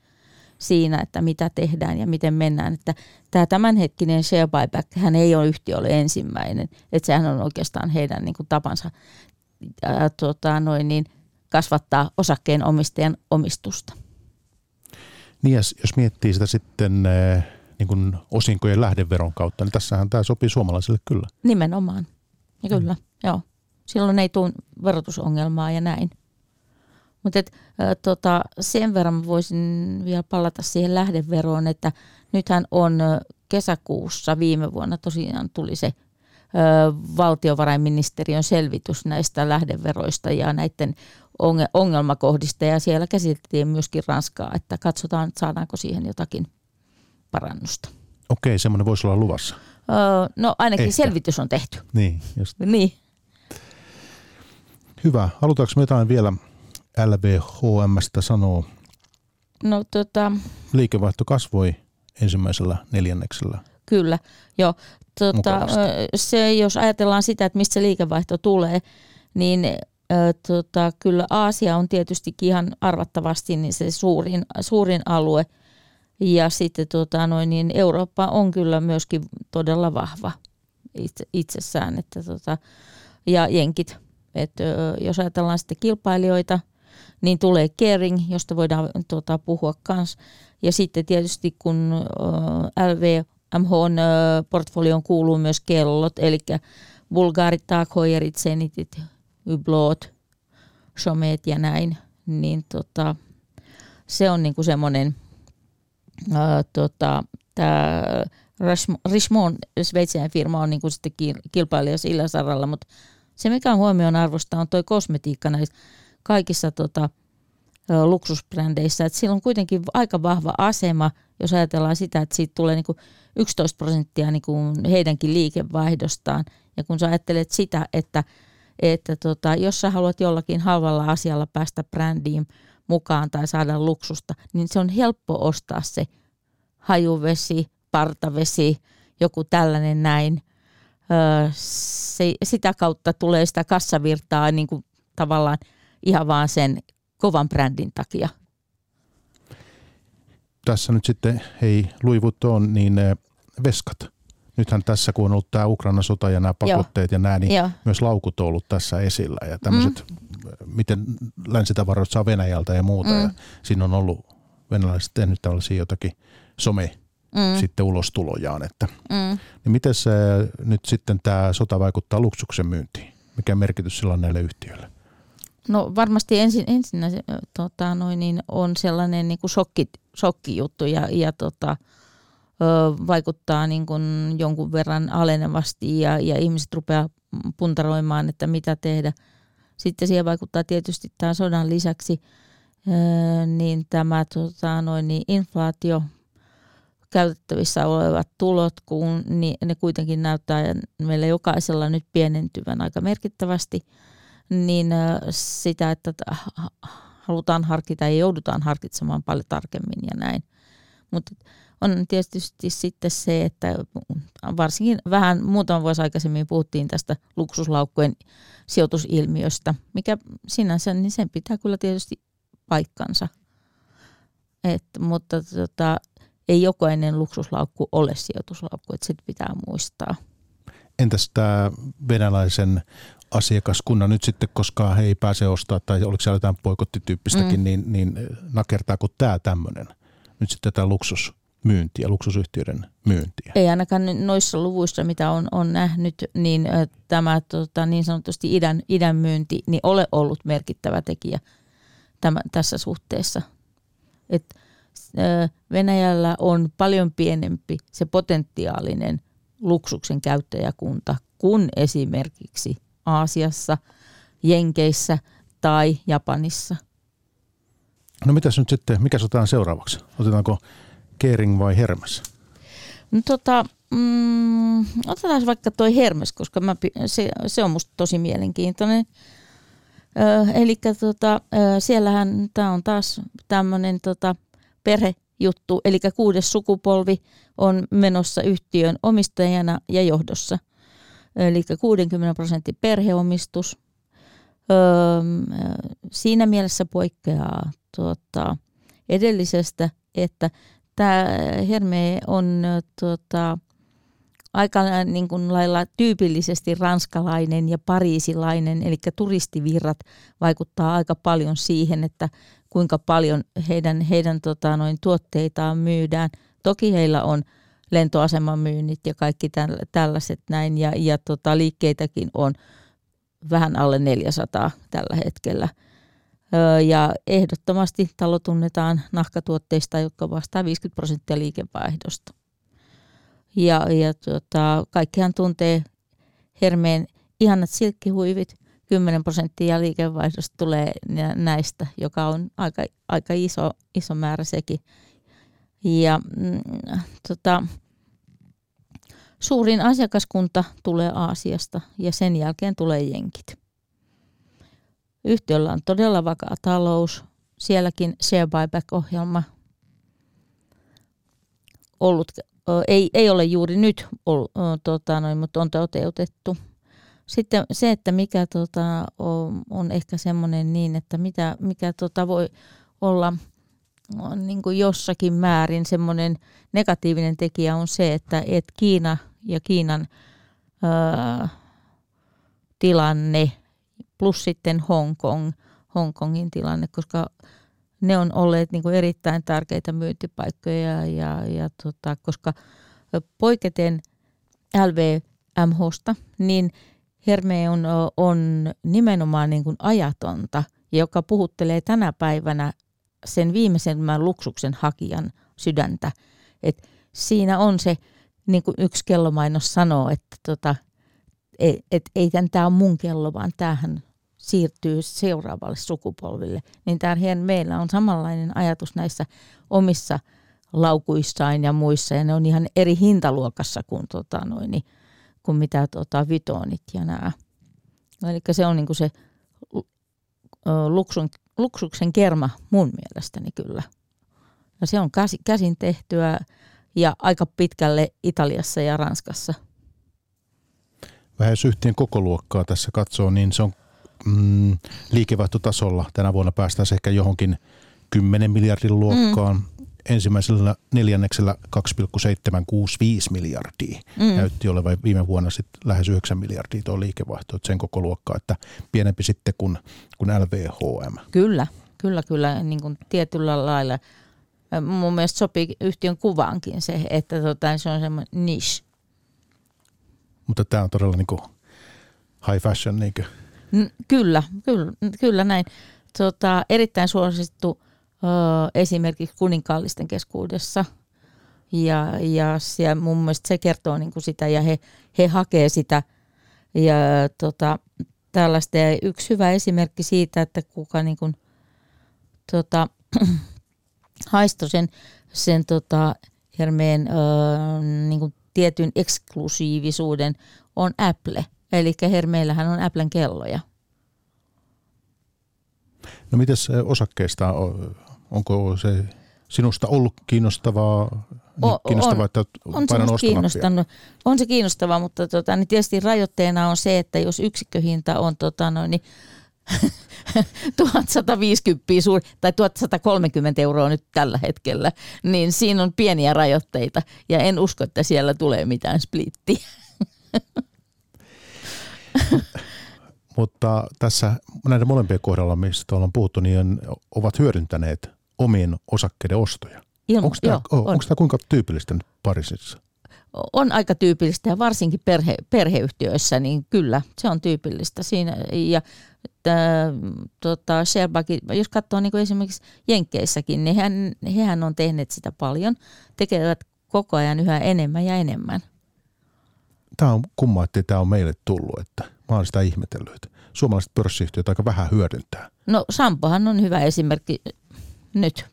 siinä, että mitä tehdään ja miten mennään. Että tämä tämänhetkinen share buyback, hän ei ole yhtiölle ensimmäinen, että sehän on oikeastaan heidän niin kuin tapansa ää, tota, noin niin, kasvattaa osakkeen omistajan omistusta. Niin ja jos miettii sitä sitten niin kuin osinkojen lähdeveron kautta, niin tässähän tämä sopii suomalaisille kyllä. Nimenomaan, ja kyllä, mm. joo silloin ei tule verotusongelmaa ja näin. Mutta tota, sen verran voisin vielä palata siihen lähdeveroon, että nythän on kesäkuussa viime vuonna tosiaan tuli se ö, valtiovarainministeriön selvitys näistä lähdeveroista ja näiden ongelmakohdista ja siellä käsiteltiin myöskin Ranskaa, että katsotaan, että saadaanko siihen jotakin parannusta. Okei, semmoinen voisi olla luvassa. Öö, no ainakin Ehkä. selvitys on tehty. Niin, just. Niin. Hyvä. Halutaanko me jotain vielä LVHMstä sanoa? No tota... Liikevaihto kasvoi ensimmäisellä neljänneksellä. Kyllä, joo. Tota, se, jos ajatellaan sitä, että mistä se liikevaihto tulee, niin tota, kyllä Aasia on tietystikin ihan arvattavasti niin se suurin, suurin alue. Ja sitten tota, noin, niin Eurooppa on kyllä myöskin todella vahva itse, itsessään. Että, tota, ja jenkit et, jos ajatellaan sitten kilpailijoita, niin tulee Kering, josta voidaan tuota, puhua kanssa. Ja sitten tietysti kun LVMH portfolioon kuuluu myös kellot, eli Bulgarit, Taghoyerit, Zenitit, Hublot, Chomet ja näin, niin tota, se on niinku semmoinen, tota, tämä Richemont, Sveitsin firma on niinku sitten kilpailija sillä saralla, mutta se, mikä on huomioon arvosta, on tuo kosmetiikka näissä kaikissa tota, luksusbrändeissä. Et sillä on kuitenkin aika vahva asema, jos ajatellaan sitä, että siitä tulee niinku 11 prosenttia niinku heidänkin liikevaihdostaan. Ja kun sä ajattelet sitä, että, että tota, jos sä haluat jollakin halvalla asialla päästä brändiin mukaan tai saada luksusta, niin se on helppo ostaa se hajuvesi, partavesi, joku tällainen näin se, sitä kautta tulee sitä kassavirtaa niin kuin tavallaan ihan vaan sen kovan brändin takia. Tässä nyt sitten, hei Louis Vuitton, niin veskat. Nythän tässä, kun on ollut tämä Ukraina sota ja nämä pakotteet Joo. ja nämä, niin Joo. myös laukut on ollut tässä esillä. Ja tämmöiset, mm. miten länsitavarat saa Venäjältä ja muuta. Mm. Ja siinä on ollut venäläiset tehnyt tällaisia jotakin some mm. sitten ulostulojaan. Että, mm. niin miten se nyt sitten tämä sota vaikuttaa luksuksen myyntiin? Mikä merkitys sillä on näille yhtiöille? No varmasti ensin, ensin tota, noin, niin on sellainen niin kuin shokki, shokkijuttu ja, ja tota, ö, vaikuttaa niin kuin jonkun verran alenevasti ja, ja ihmiset rupeaa puntaroimaan, että mitä tehdä. Sitten siihen vaikuttaa tietysti tämän sodan lisäksi öö, niin tämä tota, noin, niin inflaatio, käytettävissä olevat tulot, kun ne kuitenkin näyttää meillä jokaisella nyt pienentyvän aika merkittävästi, niin sitä, että halutaan harkita ja joudutaan harkitsemaan paljon tarkemmin ja näin. Mutta on tietysti sitten se, että varsinkin vähän muutama vuosi aikaisemmin puhuttiin tästä luksuslaukkujen sijoitusilmiöstä, mikä sinänsä, niin sen pitää kyllä tietysti paikkansa. Et, mutta tota, ei jokainen luksuslaukku ole sijoituslaukku, että sitä pitää muistaa. Entäs tämä venäläisen asiakaskunnan nyt sitten, koska he ei pääse ostaa tai oliko siellä jotain poikottityyppistäkin, mm. niin, niin nakertaako tämä tämmöinen nyt sitten tätä luksusmyyntiä, luksusyhtiöiden myyntiä? Ei ainakaan noissa luvuissa, mitä on, on nähnyt, niin tämä tota, niin sanotusti idän, idän myynti niin ole ollut merkittävä tekijä tämä, tässä suhteessa. Että Venäjällä on paljon pienempi se potentiaalinen luksuksen käyttäjäkunta kuin esimerkiksi Aasiassa, Jenkeissä tai Japanissa. No mitäs nyt sitten, mikä otetaan seuraavaksi? Otetaanko Kering vai Hermes? No tota, mm, otetaan vaikka toi Hermes, koska mä, se, se on musta tosi mielenkiintoinen. eli tota, siellähän tämä on taas tämmöinen tota, perhejuttu, eli kuudes sukupolvi on menossa yhtiön omistajana ja johdossa. Eli 60 prosentin perheomistus. Öö, siinä mielessä poikkeaa tuota, edellisestä, että tämä Herme on tuota, aika niin kuin lailla tyypillisesti ranskalainen ja pariisilainen, eli turistivirrat vaikuttaa aika paljon siihen, että kuinka paljon heidän, heidän tota, noin, tuotteitaan myydään. Toki heillä on lentoaseman myynnit ja kaikki tällaiset näin, ja, ja tota, liikkeitäkin on vähän alle 400 tällä hetkellä. Öö, ja ehdottomasti talo tunnetaan nahkatuotteista, jotka vastaa 50 prosenttia liikevaihdosta. Ja, ja tota, kaikkihan tuntee Hermeen ihanat silkkihuivit – 10 prosenttia liikevaihdosta tulee näistä, joka on aika, aika iso, iso määrä sekin. Ja mm, tota, suurin asiakaskunta tulee Aasiasta ja sen jälkeen tulee jenkit. Yhtiöllä on todella vakaa talous. Sielläkin share buyback-ohjelma ollut, ei, ei ole juuri nyt ollut, tota, noin, mutta on toteutettu – sitten se, että mikä tota, on, on ehkä semmoinen niin, että mitä, mikä tota voi olla on niin kuin jossakin määrin semmoinen negatiivinen tekijä on se, että et Kiina ja Kiinan ää, tilanne plus sitten Hongkong, Hongkongin tilanne, koska ne on olleet niin kuin erittäin tärkeitä myyntipaikkoja ja, ja tota, koska poiketen LVMHsta, niin Herme on, nimenomaan niin kuin ajatonta, joka puhuttelee tänä päivänä sen viimeisemmän luksuksen hakijan sydäntä. Et siinä on se, niin kuin yksi kellomainos sanoo, että tota, et, et, ei tämä ole mun kello, vaan tämähän siirtyy seuraavalle sukupolville. Niin tämähän meillä on samanlainen ajatus näissä omissa laukuissaan ja muissa, ja ne on ihan eri hintaluokassa kuin tota noin, niin kuin mitä tota, vitoonit ja nämä. Eli se on niinku se luksun, luksuksen kerma mun mielestäni kyllä. Ja se on käsin, käsin tehtyä ja aika pitkälle Italiassa ja Ranskassa. Vähän jos yhtiön koko luokkaa tässä katsoo, niin se on mm, liikevaihtotasolla. Tänä vuonna päästään ehkä johonkin 10 miljardin luokkaan. Mm ensimmäisellä neljänneksellä 2,765 miljardia. Mm. Näytti olevan viime vuonna sitten lähes 9 miljardia tuo liikevaihto, että sen koko luokka, että pienempi sitten kuin, kuin LVHM. Kyllä, kyllä, kyllä, niin kuin tietyllä lailla. Mun mielestä sopii yhtiön kuvaankin se, että tota, se on semmoinen niche. Mutta tämä on todella niin kuin high fashion, niinkö? Kyllä, kyllä, kyllä näin. Tota, erittäin suosittu esimerkiksi kuninkaallisten keskuudessa. Ja, ja siellä mun mielestä se kertoo niin kuin sitä ja he, he hakee sitä. Ja tota, tällaista. Ja yksi hyvä esimerkki siitä, että kuka niin kuin, tota, haistoi sen, sen tota, Hermeen öö, niin kuin tietyn eksklusiivisuuden, on Apple. Eli Hermeillähän on Applen kelloja. No mites osakkeista, onko se sinusta ollut kiinnostavaa, o, kiinnostavaa on, että on, se kiinnostanut. on se kiinnostavaa, mutta tota, niin tietysti rajoitteena on se, että jos yksikköhinta on tota, no, niin 1150 suuri, tai 1130 euroa nyt tällä hetkellä, niin siinä on pieniä rajoitteita ja en usko, että siellä tulee mitään splittiä. Mutta tässä näiden molempien kohdalla, mistä ollaan puhuttu, niin ovat hyödyntäneet omien osakkeiden ostoja. onko, tämä, joo, on. onko tämä kuinka tyypillistä nyt Pariisissa? On aika tyypillistä ja varsinkin perhe, perheyhtiöissä, niin kyllä se on tyypillistä siinä. Ja että, tota, Sherbaki, jos katsoo niin kuin esimerkiksi Jenkeissäkin, niin hehän, hehän on tehneet sitä paljon, tekevät koko ajan yhä enemmän ja enemmän. Tämä on kumma, että tämä on meille tullut, että mä olen sitä ihmetellyt, että suomalaiset pörssiyhtiöt aika vähän hyödyntää. No Sampohan on hyvä esimerkki nyt,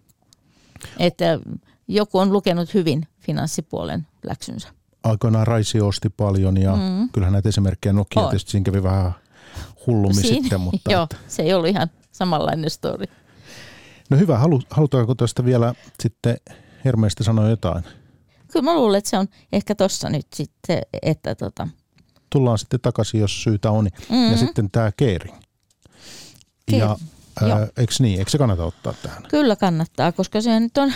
että joku on lukenut hyvin finanssipuolen läksynsä. Aikoinaan Raisi osti paljon ja mm. kyllähän näitä esimerkkejä Nokia on. tietysti siinä kävi vähän hullummin Siin, sitten. Mutta joo, että... se ei ollut ihan samanlainen story. No hyvä, Halu, halutaanko tästä vielä sitten Hermeistä sanoa jotain? Kyllä mä luulen, että se on ehkä tossa nyt sitten, että tota... Tullaan sitten takaisin, jos syytä on. Mm-hmm. Ja sitten tämä Keering. Ja Eikö niin? Eikö se kannata ottaa tähän? Kyllä kannattaa, koska se nyt on,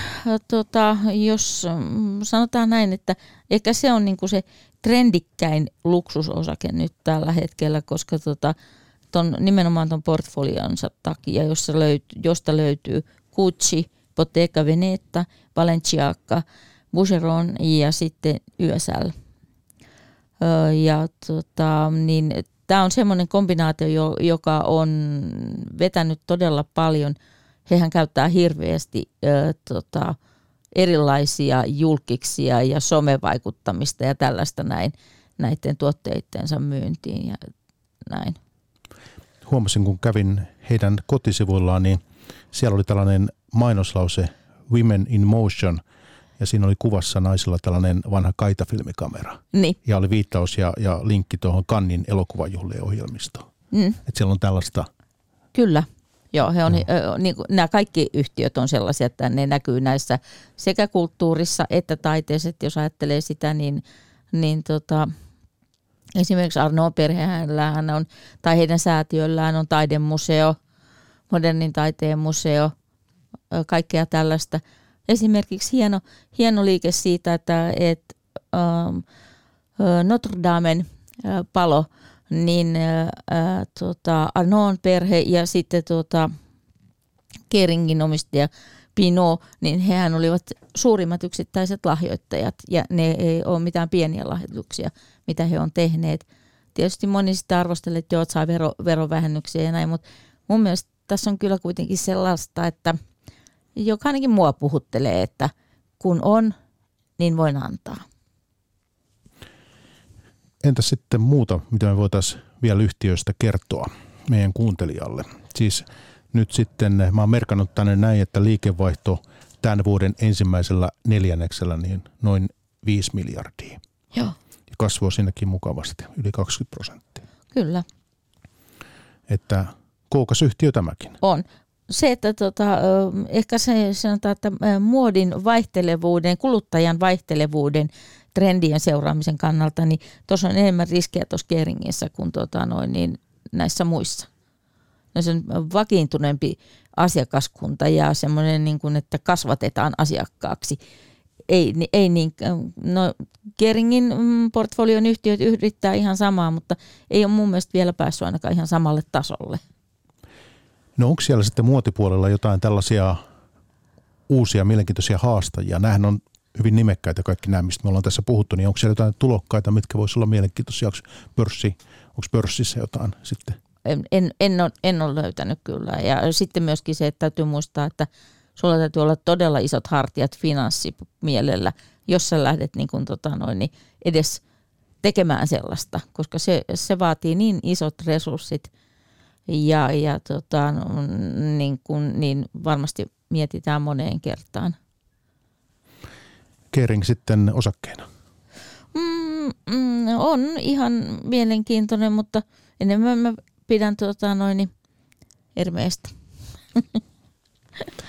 tota, jos mm, sanotaan näin, että ehkä se on niinku se trendikkäin luksusosake nyt tällä hetkellä, koska tota, ton, nimenomaan tuon portfolionsa takia, jossa löytyy, josta löytyy Gucci, Bottega Veneta, Balenciaga, Boucheron ja sitten YSL. Öö, ja tota, niin tämä on semmoinen kombinaatio, joka on vetänyt todella paljon. Hehän käyttää hirveästi ö, tota, erilaisia julkiksia ja somevaikuttamista ja tällaista näin näiden tuotteidensa myyntiin ja näin. Huomasin, kun kävin heidän kotisivuillaan, niin siellä oli tällainen mainoslause Women in Motion – ja siinä oli kuvassa naisella tällainen vanha kaitafilmikamera. Niin. Ja oli viittaus ja, ja linkki tuohon Kannin elokuvajuhlien ohjelmistoon. Mm. Että siellä on tällaista. Kyllä. Joo, he on, no. niin kuin, nämä kaikki yhtiöt on sellaisia, että ne näkyy näissä sekä kulttuurissa että taiteessa. Että jos ajattelee sitä, niin, niin tota, esimerkiksi Arno perheellä on, tai heidän säätiöllään on taidemuseo, modernin taiteen museo, kaikkea tällaista – esimerkiksi hieno, hieno liike siitä, että, että ähm, Notre Damen äh, palo, niin äh, tota, Arnon perhe ja sitten tota, Keringin omistaja Pino, niin hehän olivat suurimmat yksittäiset lahjoittajat ja ne ei ole mitään pieniä lahjoituksia, mitä he on tehneet. Tietysti moni sitä arvostelee, että joo, saa vero, verovähennyksiä ja näin, mutta mun mielestä tässä on kyllä kuitenkin sellaista, että – joka ainakin mua puhuttelee, että kun on, niin voin antaa. Entä sitten muuta, mitä me voitaisiin vielä yhtiöistä kertoa meidän kuuntelijalle? Siis nyt sitten, mä oon merkannut tänne näin, että liikevaihto tämän vuoden ensimmäisellä neljänneksellä niin noin 5 miljardia. Joo. Ja kasvua sinnekin mukavasti, yli 20 prosenttia. Kyllä. Että koukas yhtiö tämäkin. On se, että tota, ehkä se sanotaan, että muodin vaihtelevuuden, kuluttajan vaihtelevuuden trendien seuraamisen kannalta, niin tuossa on enemmän riskejä tuossa Keringissä kuin tota noin, niin näissä muissa. No se on vakiintuneempi asiakaskunta ja semmoinen, niin kuin, että kasvatetaan asiakkaaksi. Ei, ei niin, no Keringin mm, portfolion yhtiöt yrittää ihan samaa, mutta ei ole mun mielestä vielä päässyt ainakaan ihan samalle tasolle. No onko siellä sitten muotipuolella jotain tällaisia uusia mielenkiintoisia haastajia? Nämähän on hyvin nimekkäitä kaikki nämä, mistä me ollaan tässä puhuttu, niin onko siellä jotain tulokkaita, mitkä voisi olla mielenkiintoisia? Onko, pörssi, onko pörssissä jotain sitten? En, en, en, ole, en ole löytänyt kyllä. Ja sitten myöskin se, että täytyy muistaa, että sulla täytyy olla todella isot hartiat finanssimielellä, jos sä lähdet niin kuin, tota noin, niin edes tekemään sellaista, koska se, se vaatii niin isot resurssit ja, ja tota, niin, kun, niin varmasti mietitään moneen kertaan. Kering sitten osakkeena? Mm, mm, on ihan mielenkiintoinen, mutta enemmän mä pidän tota, noin Ermeestä.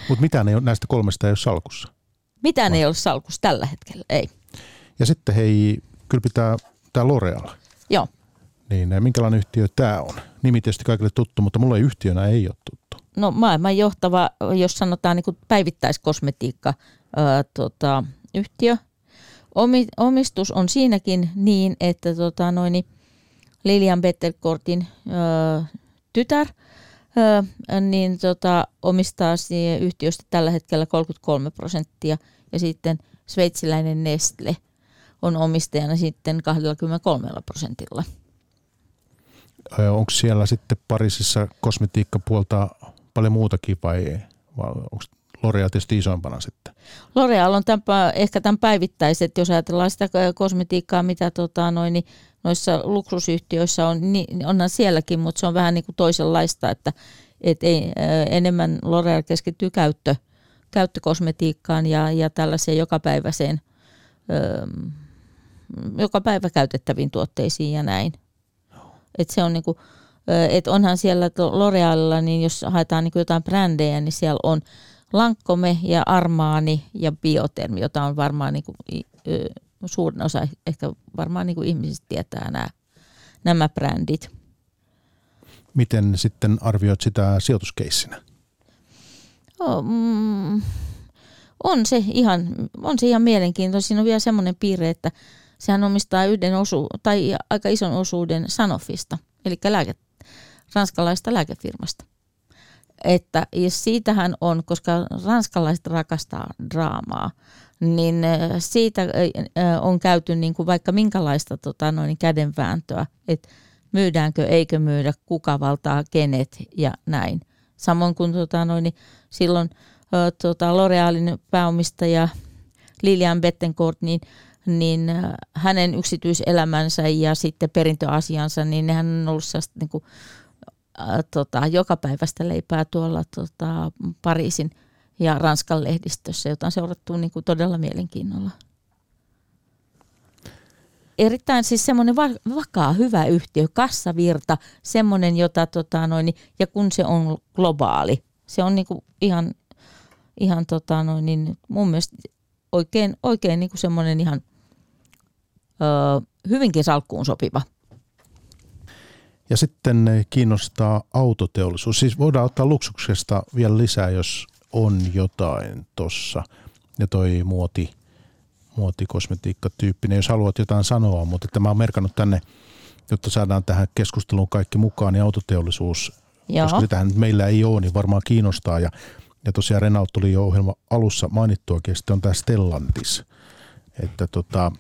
Mutta mitään ei, näistä kolmesta ei ole salkussa? Mitään Vai? ei ole salkussa tällä hetkellä, ei. Ja sitten hei, kyllä pitää tämä L'Oreal. Joo. Niin, minkälainen yhtiö tämä on? Nimi tietysti kaikille tuttu, mutta mulle yhtiönä ei ole tuttu. No maailman johtava, jos sanotaan niin päivittäiskosmetiikka ää, tota, yhtiö. Omi, omistus on siinäkin niin, että tota, noin, Lilian Bettelkortin tytär ää, niin tota, omistaa yhtiöstä tällä hetkellä 33 prosenttia ja sitten sveitsiläinen Nestle on omistajana sitten 23 prosentilla. Onko siellä sitten Pariisissa kosmetiikkapuolta paljon muutakin vai, vai onko L'Oreal tietysti isompana sitten? L'Oreal on tämän, ehkä tämän päivittäiset, jos ajatellaan sitä kosmetiikkaa, mitä tota, noin, niin noissa luksusyhtiöissä on, niin onhan sielläkin, mutta se on vähän niin kuin toisenlaista, että et ei, enemmän L'Oreal keskittyy käyttö, käyttökosmetiikkaan ja, ja tällaiseen jokapäiväiseen, ö, joka päivä käytettäviin tuotteisiin ja näin. Et se on niinku, et onhan siellä L'Orealilla, niin jos haetaan niinku jotain brändejä, niin siellä on Lankkome ja Armaani ja Biotermi, jota on varmaan niinku, suurin osa ehkä varmaan niinku ihmisistä tietää nämä, nämä brändit. Miten sitten arvioit sitä sijoituskeissinä? Oh, mm, on, se ihan, on se ihan mielenkiintoista. Siinä on vielä semmoinen piirre, että sehän omistaa yhden osu, tai aika ison osuuden Sanofista, eli lääke, ranskalaista lääkefirmasta. Että, ja siitähän on, koska ranskalaiset rakastaa draamaa, niin siitä on käyty niin kuin vaikka minkälaista tota, noin kädenvääntöä, että myydäänkö, eikö myydä, kuka valtaa kenet ja näin. Samoin kuin tota, noin, silloin tota, L'Orealin pääomistaja Lilian Bettencourt, niin niin äh, hänen yksityiselämänsä ja sitten perintöasiansa, niin nehän on ollut sellaista niin kuin, äh, tota, joka päivästä leipää tuolla tota, Pariisin ja Ranskan lehdistössä, jota on seurattu niin kuin todella mielenkiinnolla. Erittäin siis semmoinen va- vakaa, hyvä yhtiö, kassavirta, semmoinen, jota tota, noin, ja kun se on globaali, se on niin kuin ihan, ihan tota, noin, niin mun mielestä oikein, oikein niin kuin semmoinen ihan ö, hyvinkin salkkuun sopiva. Ja sitten kiinnostaa autoteollisuus. Siis voidaan ottaa luksuksesta vielä lisää, jos on jotain tuossa. Ja toi muoti, muotikosmetiikka-tyyppinen, jos haluat jotain sanoa, mutta tämä on merkannut tänne, jotta saadaan tähän keskusteluun kaikki mukaan, niin autoteollisuus, Joo. koska sitähän meillä ei ole, niin varmaan kiinnostaa. Ja, ja tosiaan Renault tuli jo ohjelma alussa mainittuakin, sitten on tämä Stellantis. Että tota,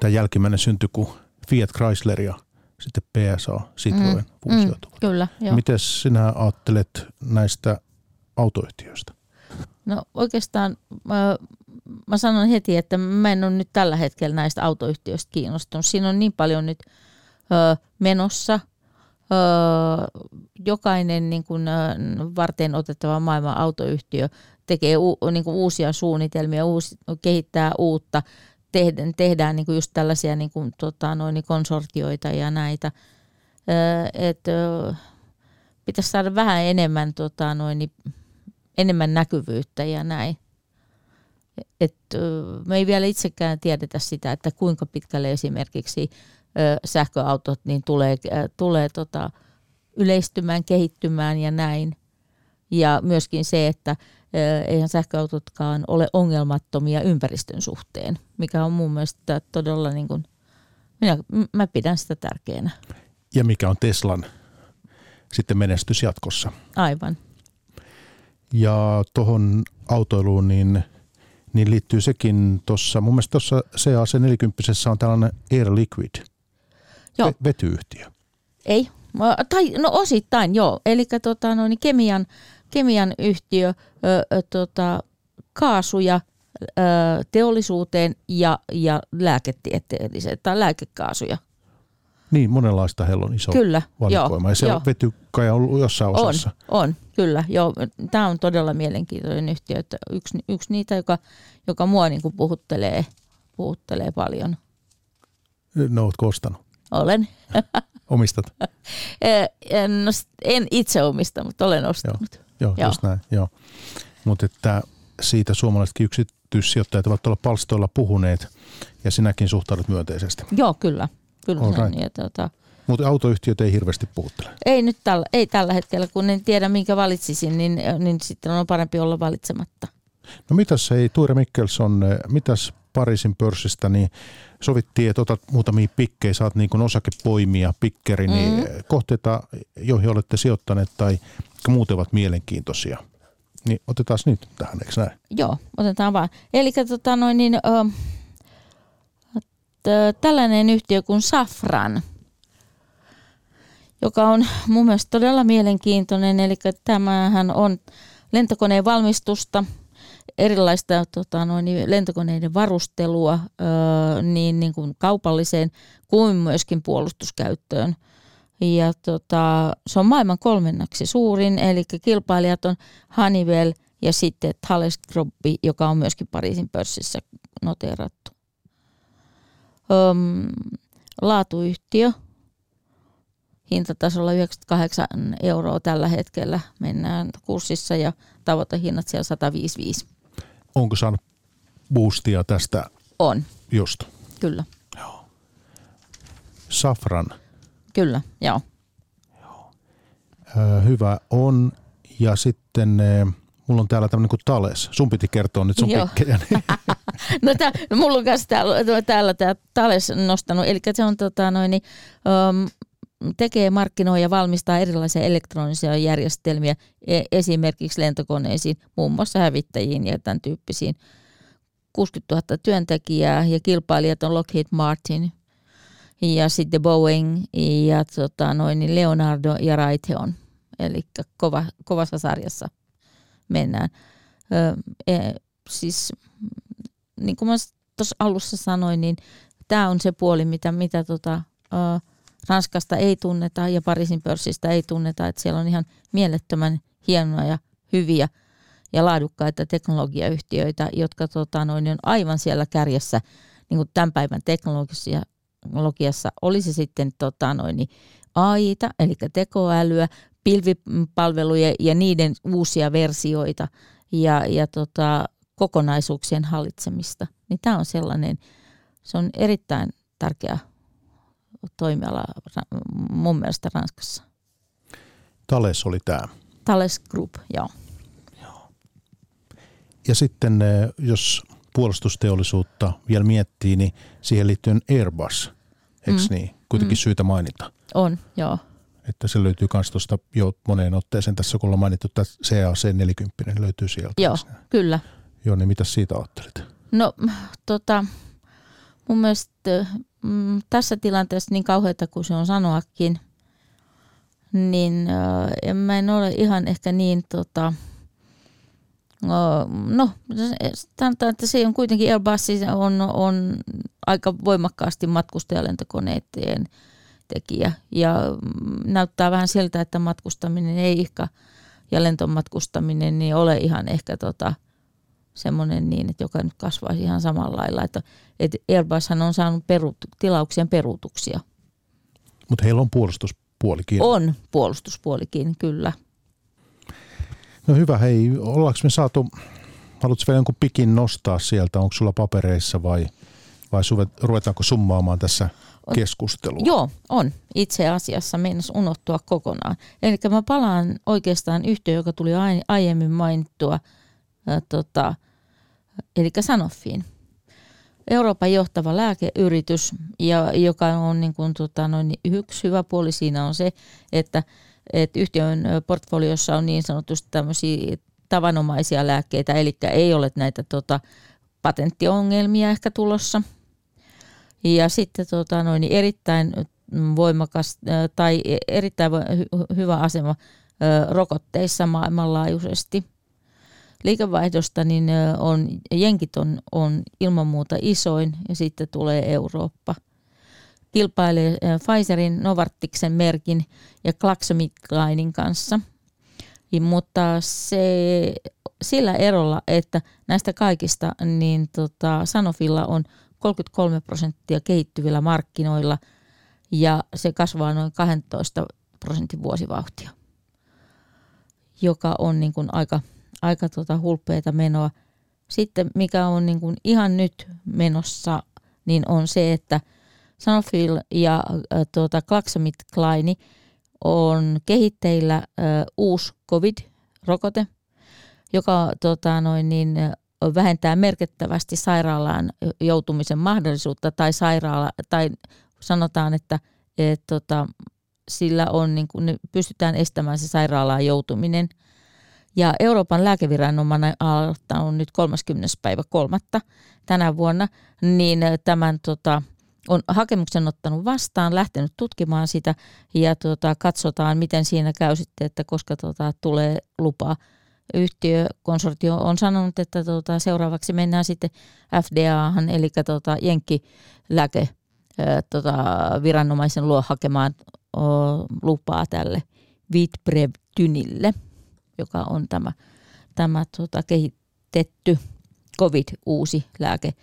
tämä jälkimmäinen syntyi, kun Fiat Chrysler ja sitten PSA Citroen mm, fuusioituvat. Mm, kyllä, joo. Miten sinä ajattelet näistä autoyhtiöistä? No oikeastaan mä, mä sanon heti, että mä en ole nyt tällä hetkellä näistä autoyhtiöistä kiinnostunut. Siinä on niin paljon nyt ö, menossa. Ö, jokainen niin kuin, ö, varten otettava maailman autoyhtiö tekee u, niin kuin uusia suunnitelmia, uusi, kehittää uutta tehdään, tehdään niin kuin just tällaisia niin kuin, tota, noin, konsortioita ja näitä. Että pitäisi saada vähän enemmän, tota, noin, enemmän näkyvyyttä ja näin. Et, me ei vielä itsekään tiedetä sitä, että kuinka pitkälle esimerkiksi sähköautot niin tulee, tulee tota, yleistymään, kehittymään ja näin. Ja myöskin se, että eihän sähköautotkaan ole ongelmattomia ympäristön suhteen, mikä on mun mielestä todella, niin kuin, minä, mä pidän sitä tärkeänä. Ja mikä on Teslan sitten menestys jatkossa. Aivan. Ja tuohon autoiluun niin, niin liittyy sekin tuossa, mun mielestä tuossa CAC40 on tällainen Air Liquid Joo. vetyyhtiö. Ei, tai no osittain joo, eli tota, no, niin kemian kemian yhtiö ö, ö, tota, kaasuja teollisuuteen ja, ja lääketieteelliseen tai lääkekaasuja. Niin, monenlaista heillä on iso kyllä, valikoima. Joo, ja se joo. vety kai on ollut jossain osassa. On, on kyllä. Joo. Tämä on todella mielenkiintoinen yhtiö. Että yksi, yksi niitä, joka, joka mua niin kuin puhuttelee, puhuttelee paljon. No, ootko ostanut? Olen. Omistat? en, no, en itse omista, mutta olen ostanut. Joo, joo, joo. just näin. Joo. Mutta että siitä suomalaisetkin yksityissijoittajat ovat tuolla palstoilla puhuneet ja sinäkin suhtaudut myönteisesti. Joo, kyllä. kyllä All right. niin, tota, Mutta autoyhtiöt ei hirveästi puhuttele. ei nyt tällä, ei tällä hetkellä, kun en tiedä minkä valitsisin, niin, niin sitten on parempi olla valitsematta. No mitäs ei Tuire Mikkelson, mitäs Pariisin pörssistä, niin sovittiin, että otat muutamia pikkejä, saat niin kuin osakepoimia, pikkeri, mm. niin kohteita, joihin olette sijoittaneet tai muuten ovat mielenkiintoisia. Niin otetaan nyt tähän, eikö näin? Joo, otetaan vaan. Eli tota noin, niin, ö, tällainen yhtiö kuin Safran, joka on mun mielestä todella mielenkiintoinen. Eli tämähän on lentokoneen valmistusta, erilaista tota, noin, lentokoneiden varustelua ö, niin, niin kuin kaupalliseen kuin myöskin puolustuskäyttöön. Ja tota, se on maailman kolmennaksi suurin, eli kilpailijat on Honeywell ja sitten Thales Group, joka on myöskin Pariisin pörssissä noteerattu. Öm, laatuyhtiö, hintatasolla 98 euroa tällä hetkellä mennään kurssissa ja tavoitehinnat siellä 155. Onko saanut boostia tästä? On. Just. Kyllä. Joo. Safran. Kyllä, joo. Öö, hyvä on. Ja sitten e, mulla on täällä tämmöinen kuin Tales. Sun piti kertoa nyt sun Joo. pikkejä. no tää, mulla on kanssa täällä, täällä tämä Thales nostanut, eli se on tota noin, um, tekee, markkinoi ja valmistaa erilaisia elektronisia järjestelmiä e- esimerkiksi lentokoneisiin, muun muassa hävittäjiin ja tämän tyyppisiin. 60 000 työntekijää ja kilpailijat on Lockheed Martin ja sitten Boeing ja tota, noin, niin Leonardo ja Raytheon. Eli kova, kovassa sarjassa mennään. Ö, e, siis niin kuin mä tuossa alussa sanoin, niin tämä on se puoli, mitä, mitä tota, ö, Ranskasta ei tunneta ja Pariisin pörssistä ei tunneta, että siellä on ihan mielettömän hienoja ja hyviä ja laadukkaita teknologiayhtiöitä, jotka tota, noin, on aivan siellä kärjessä niin kuin tämän päivän teknologiassa. Oli se sitten tota, noin, niin AIta, eli tekoälyä, pilvipalveluja ja niiden uusia versioita ja, ja tota, kokonaisuuksien hallitsemista. Niin tämä on sellainen, se on erittäin tärkeä toimiala mun mielestä Ranskassa. Tales oli tämä. Thales Group, joo. Ja sitten jos puolustusteollisuutta vielä miettii, niin siihen liittyen Airbus, eikö mm. niin? Kuitenkin mm. syytä mainita. On, joo. Että se löytyy myös tuosta jo moneen otteeseen tässä, kun ollaan mainittu, että CAC40 löytyy sieltä. Joo, kyllä. Joo, niin mitä siitä ajattelit? No, tota, mun mielestä mm, tässä tilanteessa niin kauheata kuin se on sanoakin, niin äh, mä en ole ihan ehkä niin, tota, no sanotaan, että se on kuitenkin Airbus on, on aika voimakkaasti matkustajalentokoneiden tekijä. Ja näyttää vähän siltä, että matkustaminen ei ehkä ja lentomatkustaminen niin ole ihan ehkä tota, semmoinen niin, että joka nyt kasvaisi ihan samalla lailla. Että, että Airbushan on saanut peru, tilauksien peruutuksia. Mutta heillä on puolustuspuolikin. On puolustuspuolikin, kyllä. No hyvä, hei, ollaanko me saatu, haluatko vielä jonkun pikin nostaa sieltä, onko sulla papereissa vai, vai ruvetaanko summaamaan tässä keskustelua? Joo, on. Itse asiassa meinas unohtua kokonaan. Eli mä palaan oikeastaan yhteen, joka tuli aiemmin mainittua, tota, eli Sanofiin. Euroopan johtava lääkeyritys, ja, joka on niin kuin, tota, noin, yksi hyvä puoli siinä on se, että, että yhtiön portfoliossa on niin sanotusti tämmöisiä tavanomaisia lääkkeitä, eli ei ole näitä tota, patenttiongelmia ehkä tulossa. Ja sitten tota, noin, erittäin voimakas tai erittäin hyvä asema rokotteissa maailmanlaajuisesti. Liikevaihdosta, niin on, jenkit on, on ilman muuta isoin ja sitten tulee Eurooppa. Kilpailee Pfizerin, Novartiksen merkin ja GlaxoSmithKlinein kanssa. Mutta se, sillä erolla, että näistä kaikista niin tota, Sanofilla on 33 prosenttia kehittyvillä markkinoilla ja se kasvaa noin 12 prosentin vuosivauhtia, joka on niin kuin aika, aika tota hulppeita menoa. Sitten mikä on niin kuin ihan nyt menossa, niin on se, että Sanofi ja äh, tuota, GlaxoSmithKline on kehitteillä äh, uusi COVID-rokote, joka tota, noin, niin, vähentää merkittävästi sairaalaan joutumisen mahdollisuutta tai sairaala, tai sanotaan, että et, tota, sillä on, niin kuin, pystytään estämään se sairaalaan joutuminen. Ja Euroopan lääkeviranomainen aloittanut nyt 30. päivä kolmatta tänä vuonna, niin tämän tota, on hakemuksen ottanut vastaan, lähtenyt tutkimaan sitä ja tota, katsotaan, miten siinä käy sitten, että koska tota, tulee lupa. Yhtiökonsortio on sanonut, että tota, seuraavaksi mennään sitten FDAhan, eli tota, Jenkkilääke tota, viranomaisen luo hakemaan o, lupaa tälle Vitbrevtynille, joka on tämä, tämä tota, kehitetty COVID-uusi lääke.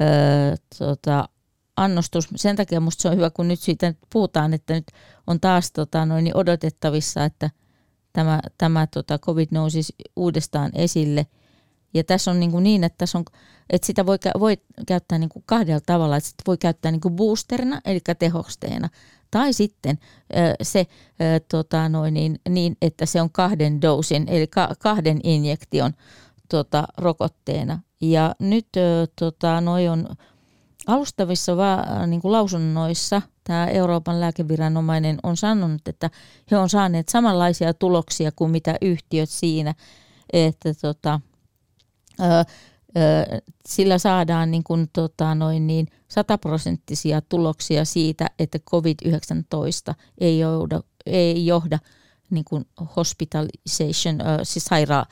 Ö, tota, annostus. Sen takia minusta se on hyvä, kun nyt siitä puhutaan, että nyt on taas tota, noin niin odotettavissa, että tämä, tämä tota, COVID nousisi uudestaan esille. Ja tässä on niin, kuin niin että, tässä on, että sitä voi, voi käyttää niin kuin kahdella tavalla. Että sitä voi käyttää niin kuin boosterina, eli tehosteena. Tai sitten se, tota, noin, niin, niin, että se on kahden doosin, eli kahden injektion tota, rokotteena. Ja nyt tota, noi on alustavissa va- niin kuin lausunnoissa tämä Euroopan lääkeviranomainen on sanonut, että he on saaneet samanlaisia tuloksia kuin mitä yhtiöt siinä, että tota, ö, sillä saadaan niin kuin, tota, noin niin sataprosenttisia tuloksia siitä, että COVID-19 ei johda, ei johda niin kuin hospitalization, siis saira,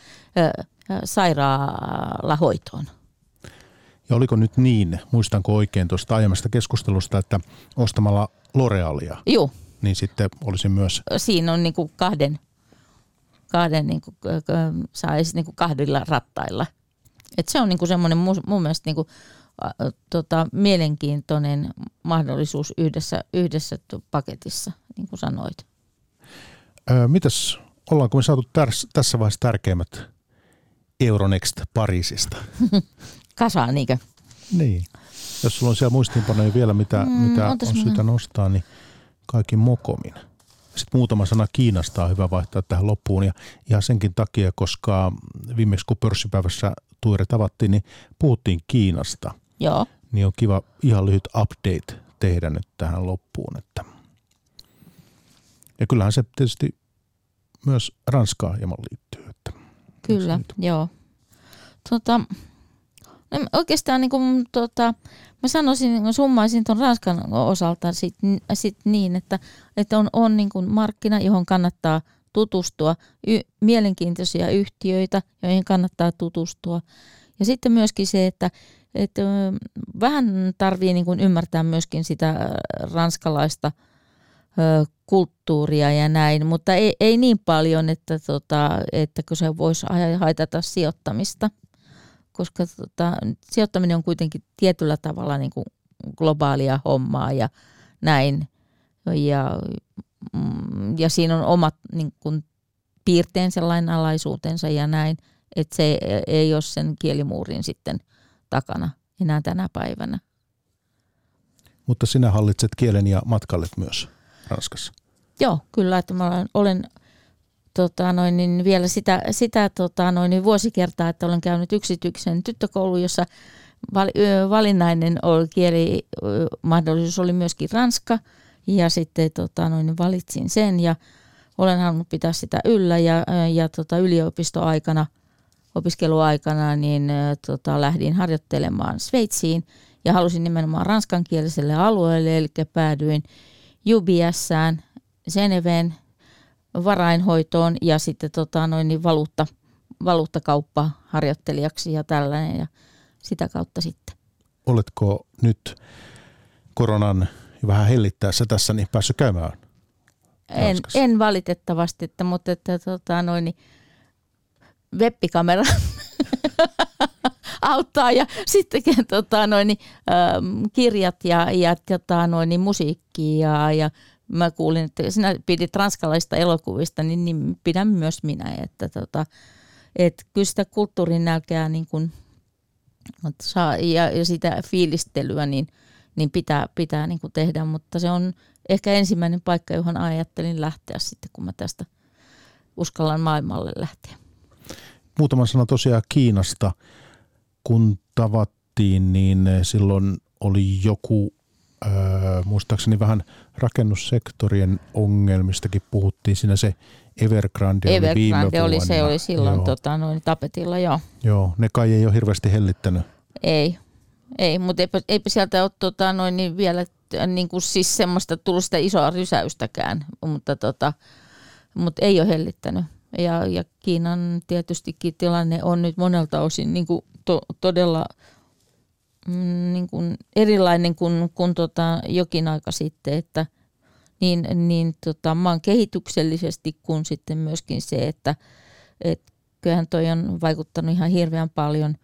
sairaalahoitoon. Ja oliko nyt niin, muistanko oikein tuosta aiemmasta keskustelusta, että ostamalla L'Orealia, Joo. niin sitten olisi myös... Siinä on niin kuin kahden, kahden niin kuin, saisi niin kuin kahdilla rattailla. Et se on niin kuin semmoinen mun, mielestä niin kuin, ä, tota, mielenkiintoinen mahdollisuus yhdessä, yhdessä paketissa, niin kuin sanoit. Öö, mitäs, ollaanko me saatu tärs, tässä vaiheessa tärkeimmät Euronext Pariisista? kasaan, niinkö? Niin. Jos sulla on siellä muistiinpanoja vielä, mitä, mm, mitä on syytä nostaa, niin kaikki mokomin. Sitten muutama sana Kiinasta on hyvä vaihtaa tähän loppuun ja ihan senkin takia, koska viimeksi kun pörssipäivässä Tuire tavattiin, niin puhuttiin Kiinasta. Joo. Niin on kiva ihan lyhyt update tehdä nyt tähän loppuun. Että. Ja kyllähän se tietysti myös Ranskaa hieman liittyy. Että Kyllä, joo. Tota, Oikeastaan niin kuin, tota, mä sanoisin, summaisin tuon Ranskan osalta sit, sit niin, että, että on, on niin kuin markkina, johon kannattaa tutustua, y- mielenkiintoisia yhtiöitä, joihin kannattaa tutustua. Ja sitten myöskin se, että, että vähän tarvii niin kuin ymmärtää myöskin sitä ranskalaista kulttuuria ja näin, mutta ei, ei niin paljon, että, tota, että kun se voisi haitata sijoittamista – koska tota, sijoittaminen on kuitenkin tietyllä tavalla niin kuin globaalia hommaa ja näin. Ja, mm, ja siinä on omat niin kuin, piirteensä, lainalaisuutensa ja näin, että se ei ole sen kielimuurin sitten takana enää tänä päivänä. Mutta sinä hallitset kielen ja matkallet myös Ranskassa. Joo, kyllä, että mä olen, olen tota, noin, niin vielä sitä, sitä tota, noin, niin vuosikertaa, että olen käynyt yksityisen tyttökoulu, jossa val, valinnainen oli, kieli mahdollisuus oli myöskin ranska. Ja sitten tota, noin, valitsin sen ja olen halunnut pitää sitä yllä. Ja, ja tota, yliopistoaikana, opiskeluaikana niin tota, lähdin harjoittelemaan Sveitsiin. Ja halusin nimenomaan ranskankieliselle alueelle, eli päädyin UBSään, Geneveen varainhoitoon ja sitten tota, noin, niin valuutta, valuuttakauppa harjoittelijaksi ja tällainen ja sitä kautta sitten. Oletko nyt koronan vähän hellittäessä tässä niin päässyt käymään en, en valitettavasti, että, mutta että, tota, noin, niin, webbikamera auttaa ja sitten tota, noin, niin, ähm, kirjat ja, ja tota, noin, niin, musiikki ja, ja mä kuulin, että sinä pidit ranskalaista elokuvista, niin, niin pidän myös minä. Että, tota, et kyllä sitä kulttuurin nälkeä niin kun, saa, ja, ja sitä fiilistelyä niin, niin pitää, pitää niin tehdä, mutta se on ehkä ensimmäinen paikka, johon ajattelin lähteä sitten, kun mä tästä uskallan maailmalle lähteä. Muutama sana tosiaan Kiinasta. Kun tavattiin, niin silloin oli joku, äh, muistaakseni vähän rakennussektorien ongelmistakin puhuttiin. Siinä se Evergrande, Evergrande oli viime oli, vuonna. se oli silloin tota, noin tapetilla, joo. Joo, ne kai ei ole hirveästi hellittänyt. Ei, ei mutta eipä, eipä sieltä ole tota, noin, niin vielä niin kuin siis semmoista tullut sitä isoa rysäystäkään, mutta, tota, mutta ei ole hellittänyt. Ja, ja Kiinan tietystikin tilanne on nyt monelta osin niin kuin to, todella niin kuin erilainen kuin, kuin tota jokin aika sitten, että niin, niin tota, maan kehityksellisesti kuin sitten myöskin se, että et kyllähän toi on vaikuttanut ihan hirveän paljon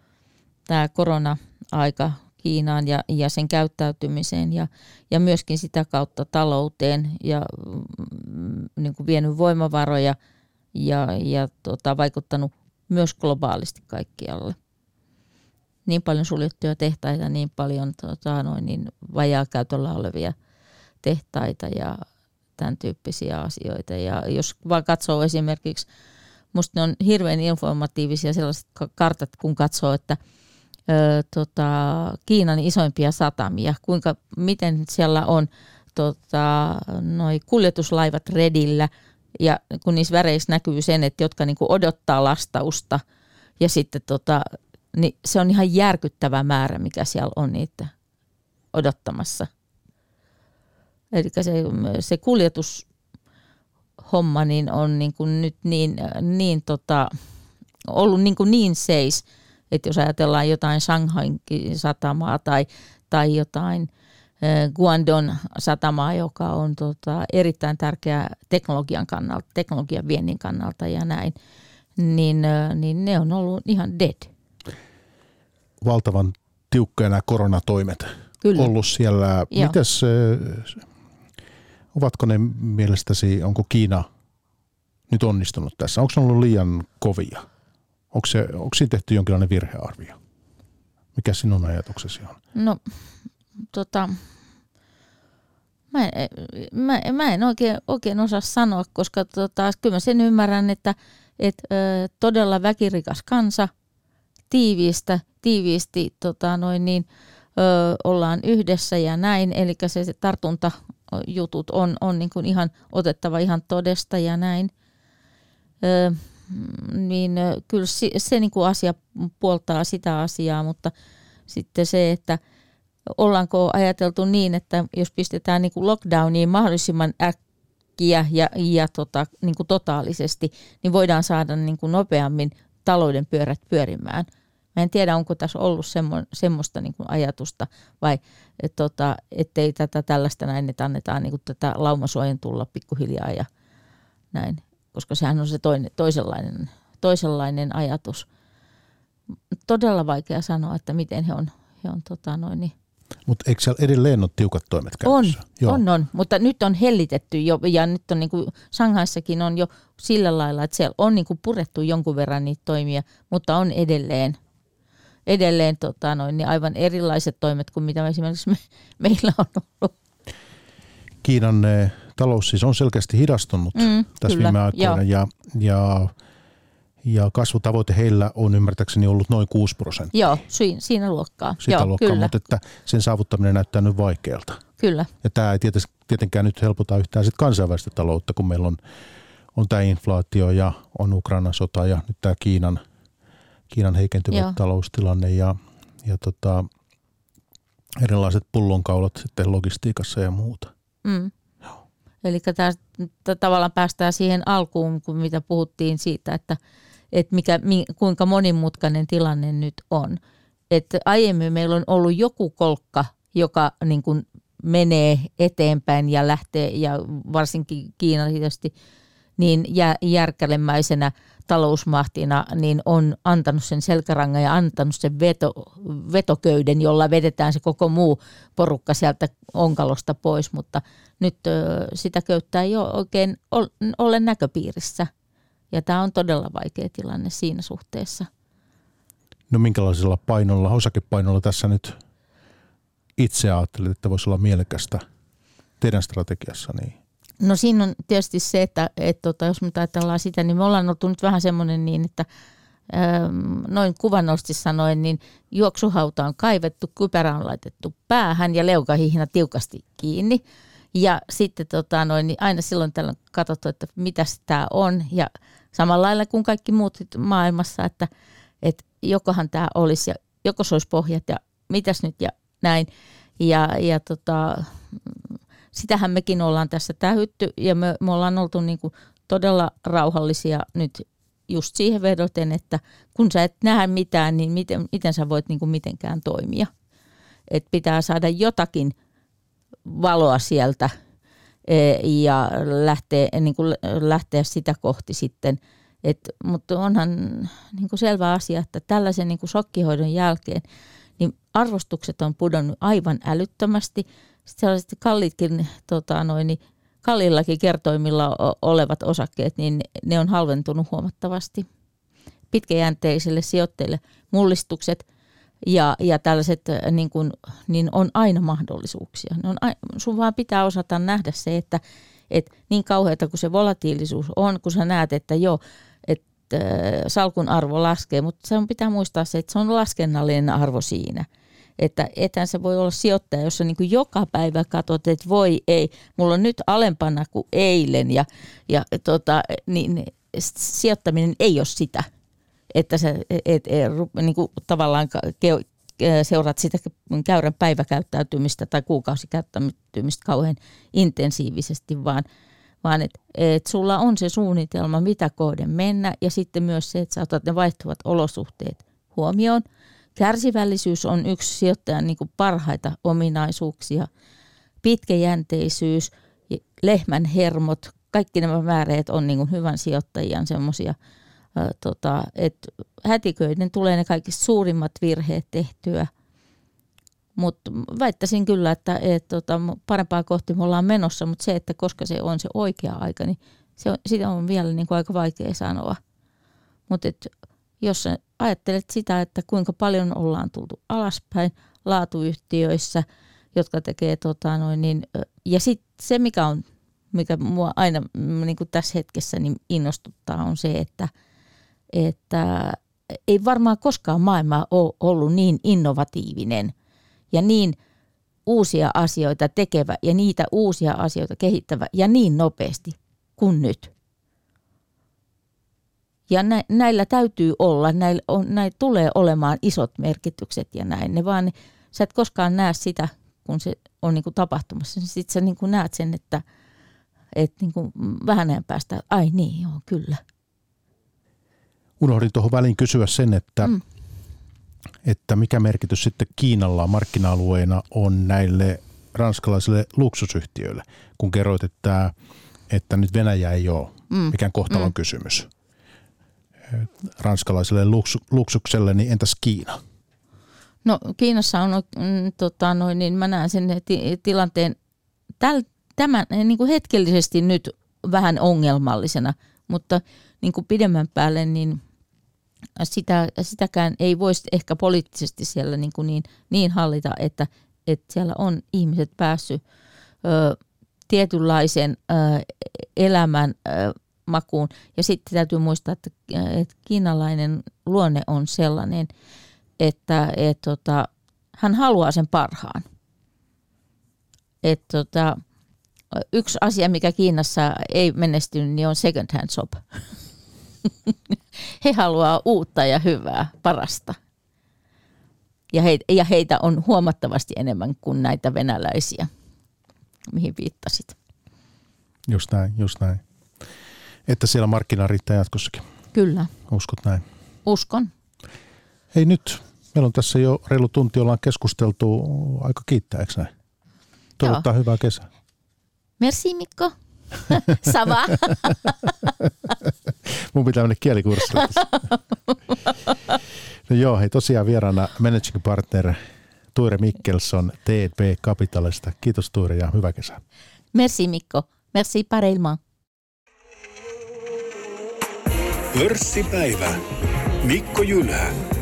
tämä korona-aika Kiinaan ja, ja sen käyttäytymiseen ja, ja myöskin sitä kautta talouteen ja mm, niin kuin vienyt voimavaroja ja, ja tota, vaikuttanut myös globaalisti kaikkialle. Niin paljon suljettuja tehtaita, niin paljon tota, noin, niin vajaa käytöllä olevia tehtaita ja tämän tyyppisiä asioita. Ja jos vaan katsoo esimerkiksi, minusta ne on hirveän informatiivisia sellaiset kartat, kun katsoo, että – ö, tota, Kiinan isoimpia satamia, kuinka, miten siellä on tota, noi kuljetuslaivat redillä ja kun niissä väreissä näkyy sen, että jotka niinku odottaa lastausta ja sitten tota, niin se on ihan järkyttävä määrä, mikä siellä on niitä odottamassa. Eli se, se kuljetushomma niin on niin kuin nyt niin, niin tota, ollut niin, kuin niin seis – että jos ajatellaan jotain Shanghain satamaa tai, tai jotain Guangdong satamaa, joka on tota, erittäin tärkeä teknologian kannalta, teknologian viennin kannalta ja näin, niin, niin ne on ollut ihan dead. Valtavan tiukkoja nämä koronatoimet Kyllä. ollut siellä. Joo. Mites, ovatko ne mielestäsi, onko Kiina nyt onnistunut tässä? Onko se ollut liian kovia? Onko, se, onko siinä tehty jonkinlainen virhearvio? Mikä sinun ajatuksesi on? No, tota, mä, en, mä, mä en oikein, oikein osaa sanoa, koska tota, kyllä mä sen ymmärrän, että et, ö, todella väkirikas kansa, tiiviistä, tiiviisti tota, noin niin, ö, ollaan yhdessä ja näin, eli se, se tartuntajutut on, on niin kuin ihan otettava ihan todesta ja näin. Ö, niin kyllä se, se niin kuin asia puoltaa sitä asiaa, mutta sitten se, että ollaanko ajateltu niin, että jos pistetään niin kuin lockdowniin mahdollisimman äkkiä ja, ja tota, niin kuin totaalisesti, niin voidaan saada niin kuin nopeammin talouden pyörät pyörimään. Mä en tiedä, onko tässä ollut semmo, semmoista niin kuin ajatusta vai et, tota, ettei tätä tällaista näin, että annetaan niin kuin tätä laumasuojen tulla pikkuhiljaa ja näin koska sehän on se toinen, toisenlainen, toisenlainen ajatus. Todella vaikea sanoa, että miten he on, he on tota noin, niin mutta eikö siellä edelleen ole tiukat toimet käytössä? On, Joo. on, on, mutta nyt on hellitetty jo, ja nyt on niin kuin Shanghaissakin on jo sillä lailla, että siellä on niin kuin purettu jonkun verran niitä toimia, mutta on edelleen, edelleen tota noin, niin aivan erilaiset toimet kuin mitä esimerkiksi me, meillä on ollut. Kiinan eh, talous siis on selkeästi hidastunut mm, tässä kyllä, viime aikoina ja, ja, ja kasvutavoite heillä on ymmärtääkseni ollut noin 6 prosenttia. Joo, siinä luokkaa. Sitä Joo, luokkaa, kyllä. mutta että sen saavuttaminen näyttää nyt vaikealta. Kyllä. Ja tämä ei tietenkään nyt helpota yhtään sit kansainvälistä taloutta, kun meillä on, on tämä inflaatio ja on Ukrainan sota ja nyt tämä Kiinan, Kiinan heikentyvä Joo. taloustilanne ja, ja tota, erilaiset pullonkaulat sitten logistiikassa ja muuta. Mm. Eli tavallaan päästään siihen alkuun, kun mitä puhuttiin siitä, että, että mikä, kuinka monimutkainen tilanne nyt on. Että aiemmin meillä on ollut joku kolkka, joka niin kuin menee eteenpäin ja lähtee, ja varsinkin Kiina tietysti, niin järkälemäisenä talousmahtina, niin on antanut sen selkärangan ja antanut sen veto, vetoköyden, jolla vedetään se koko muu porukka sieltä onkalosta pois, mutta nyt sitä köyttä ei ole oikein ole näköpiirissä. Ja tämä on todella vaikea tilanne siinä suhteessa. No minkälaisella painolla, osakepainolla tässä nyt itse ajattelet, että voisi olla mielekästä teidän strategiassa? Niin? No siinä on tietysti se, että, että tota, jos me ajatellaan sitä, niin me ollaan oltu nyt vähän semmoinen niin, että ähm, noin kuvannollisesti sanoen, niin juoksuhauta on kaivettu, kypärä on laitettu päähän ja leukahihna tiukasti kiinni. Ja sitten tota, noin, niin aina silloin tällöin katsottu, että mitä tämä on. Ja samalla lailla kuin kaikki muut maailmassa, että, että jokohan tämä olisi ja joko se olisi pohjat ja mitäs nyt ja näin. Ja, ja tota, sitähän mekin ollaan tässä tähytty ja me, me ollaan oltu niin kuin todella rauhallisia nyt just siihen vedoten, että kun sä et näe mitään, niin miten, miten sä voit niin kuin mitenkään toimia. Et pitää saada jotakin valoa sieltä e, ja lähteä, niin kuin lähteä sitä kohti sitten. Mutta onhan niin kuin selvä asia, että tällaisen niin kuin shokkihoidon jälkeen niin arvostukset on pudonnut aivan älyttömästi – sellaiset kalliitkin, tota, noin, niin kalliillakin kertoimilla olevat osakkeet, niin ne on halventunut huomattavasti. Pitkäjänteisille sijoitteille mullistukset ja, ja tällaiset niin, kun, niin on aina mahdollisuuksia. Ne on, sun vaan pitää osata nähdä se, että, että niin kauheata kuin se volatiilisuus on, kun sä näet, että joo, että salkun arvo laskee, mutta se on pitää muistaa se, että se on laskennallinen arvo siinä – että etän se voi olla sijoittaja, jossa niin joka päivä katsot, että voi ei, mulla on nyt alempana kuin eilen ja, ja tota, niin sijoittaminen ei ole sitä, että sä et, et, niin kuin tavallaan seurat sitä käyrän päiväkäyttäytymistä tai kuukausikäyttäytymistä kauhean intensiivisesti, vaan, vaan että et sulla on se suunnitelma, mitä kohden mennä ja sitten myös se, että sä otat ne vaihtuvat olosuhteet huomioon – Kärsivällisyys on yksi sijoittajan niin kuin parhaita ominaisuuksia. Pitkäjänteisyys, lehmän hermot, kaikki nämä määreet on niin kuin hyvän sijoittajan semmoisia, tota, hätiköiden tulee ne kaikki suurimmat virheet tehtyä. Mutta väittäisin kyllä, että et, tota, parempaa kohti me ollaan menossa, mutta se, että koska se on se oikea aika, niin se on, sitä on vielä niin kuin aika vaikea sanoa. Mutta jos ajattelet sitä, että kuinka paljon ollaan tultu alaspäin laatuyhtiöissä, jotka tekee tota noin, niin, ja sitten se, mikä on mikä mua aina niin kuin tässä hetkessä niin innostuttaa, on se, että, että ei varmaan koskaan maailma ole ollut niin innovatiivinen ja niin uusia asioita tekevä ja niitä uusia asioita kehittävä ja niin nopeasti kuin nyt. Ja nä, näillä täytyy olla, näillä, on, näillä tulee olemaan isot merkitykset ja näin. Ne vaan, sä et koskaan näe sitä, kun se on niin kuin tapahtumassa. Sitten sä niin kuin näet sen, että, että niin kuin vähän ajan päästä, ai niin, joo, kyllä. Unohdin tuohon väliin kysyä sen, että, mm. että mikä merkitys sitten Kiinalla markkina-alueena on näille ranskalaisille luksusyhtiöille, kun kerroit, että, että nyt Venäjä ei ole mm. mikään kohtalon mm. kysymys ranskalaiselle luksu, luksukselle, niin entäs Kiina? No Kiinassa on, mm, tota, noin, niin mä näen sen ti- tilanteen täl, tämän niin kuin hetkellisesti nyt vähän ongelmallisena, mutta niin kuin pidemmän päälle niin sitä, sitäkään ei voisi ehkä poliittisesti siellä niin, kuin niin, niin hallita, että, että siellä on ihmiset päässyt ö, tietynlaisen ö, elämän ö, makuun. Ja sitten täytyy muistaa, että, että kiinalainen luonne on sellainen, että et, tota, hän haluaa sen parhaan. Et, tota, yksi asia, mikä Kiinassa ei menestynyt, niin on second hand shop. He haluaa uutta ja hyvää, parasta. Ja heitä, ja heitä on huomattavasti enemmän kuin näitä venäläisiä, mihin viittasit. Just näin, just näin että siellä markkina riittää jatkossakin. Kyllä, Uskot näin? uskon. Hei nyt, meillä on tässä jo reilu tunti, ollaan keskusteltu aika kiittää, eikö näin? Toivottaa hyvää kesää. Merci Mikko. Sava. Mun pitää mennä kielikurssille. no joo, hei tosiaan vieraana managing partner Tuire Mikkelson TP Capitalista. Kiitos Tuire ja hyvää kesää. Merci Mikko. Merci pareillement. Pörssipäivä. Mikko Jylhä.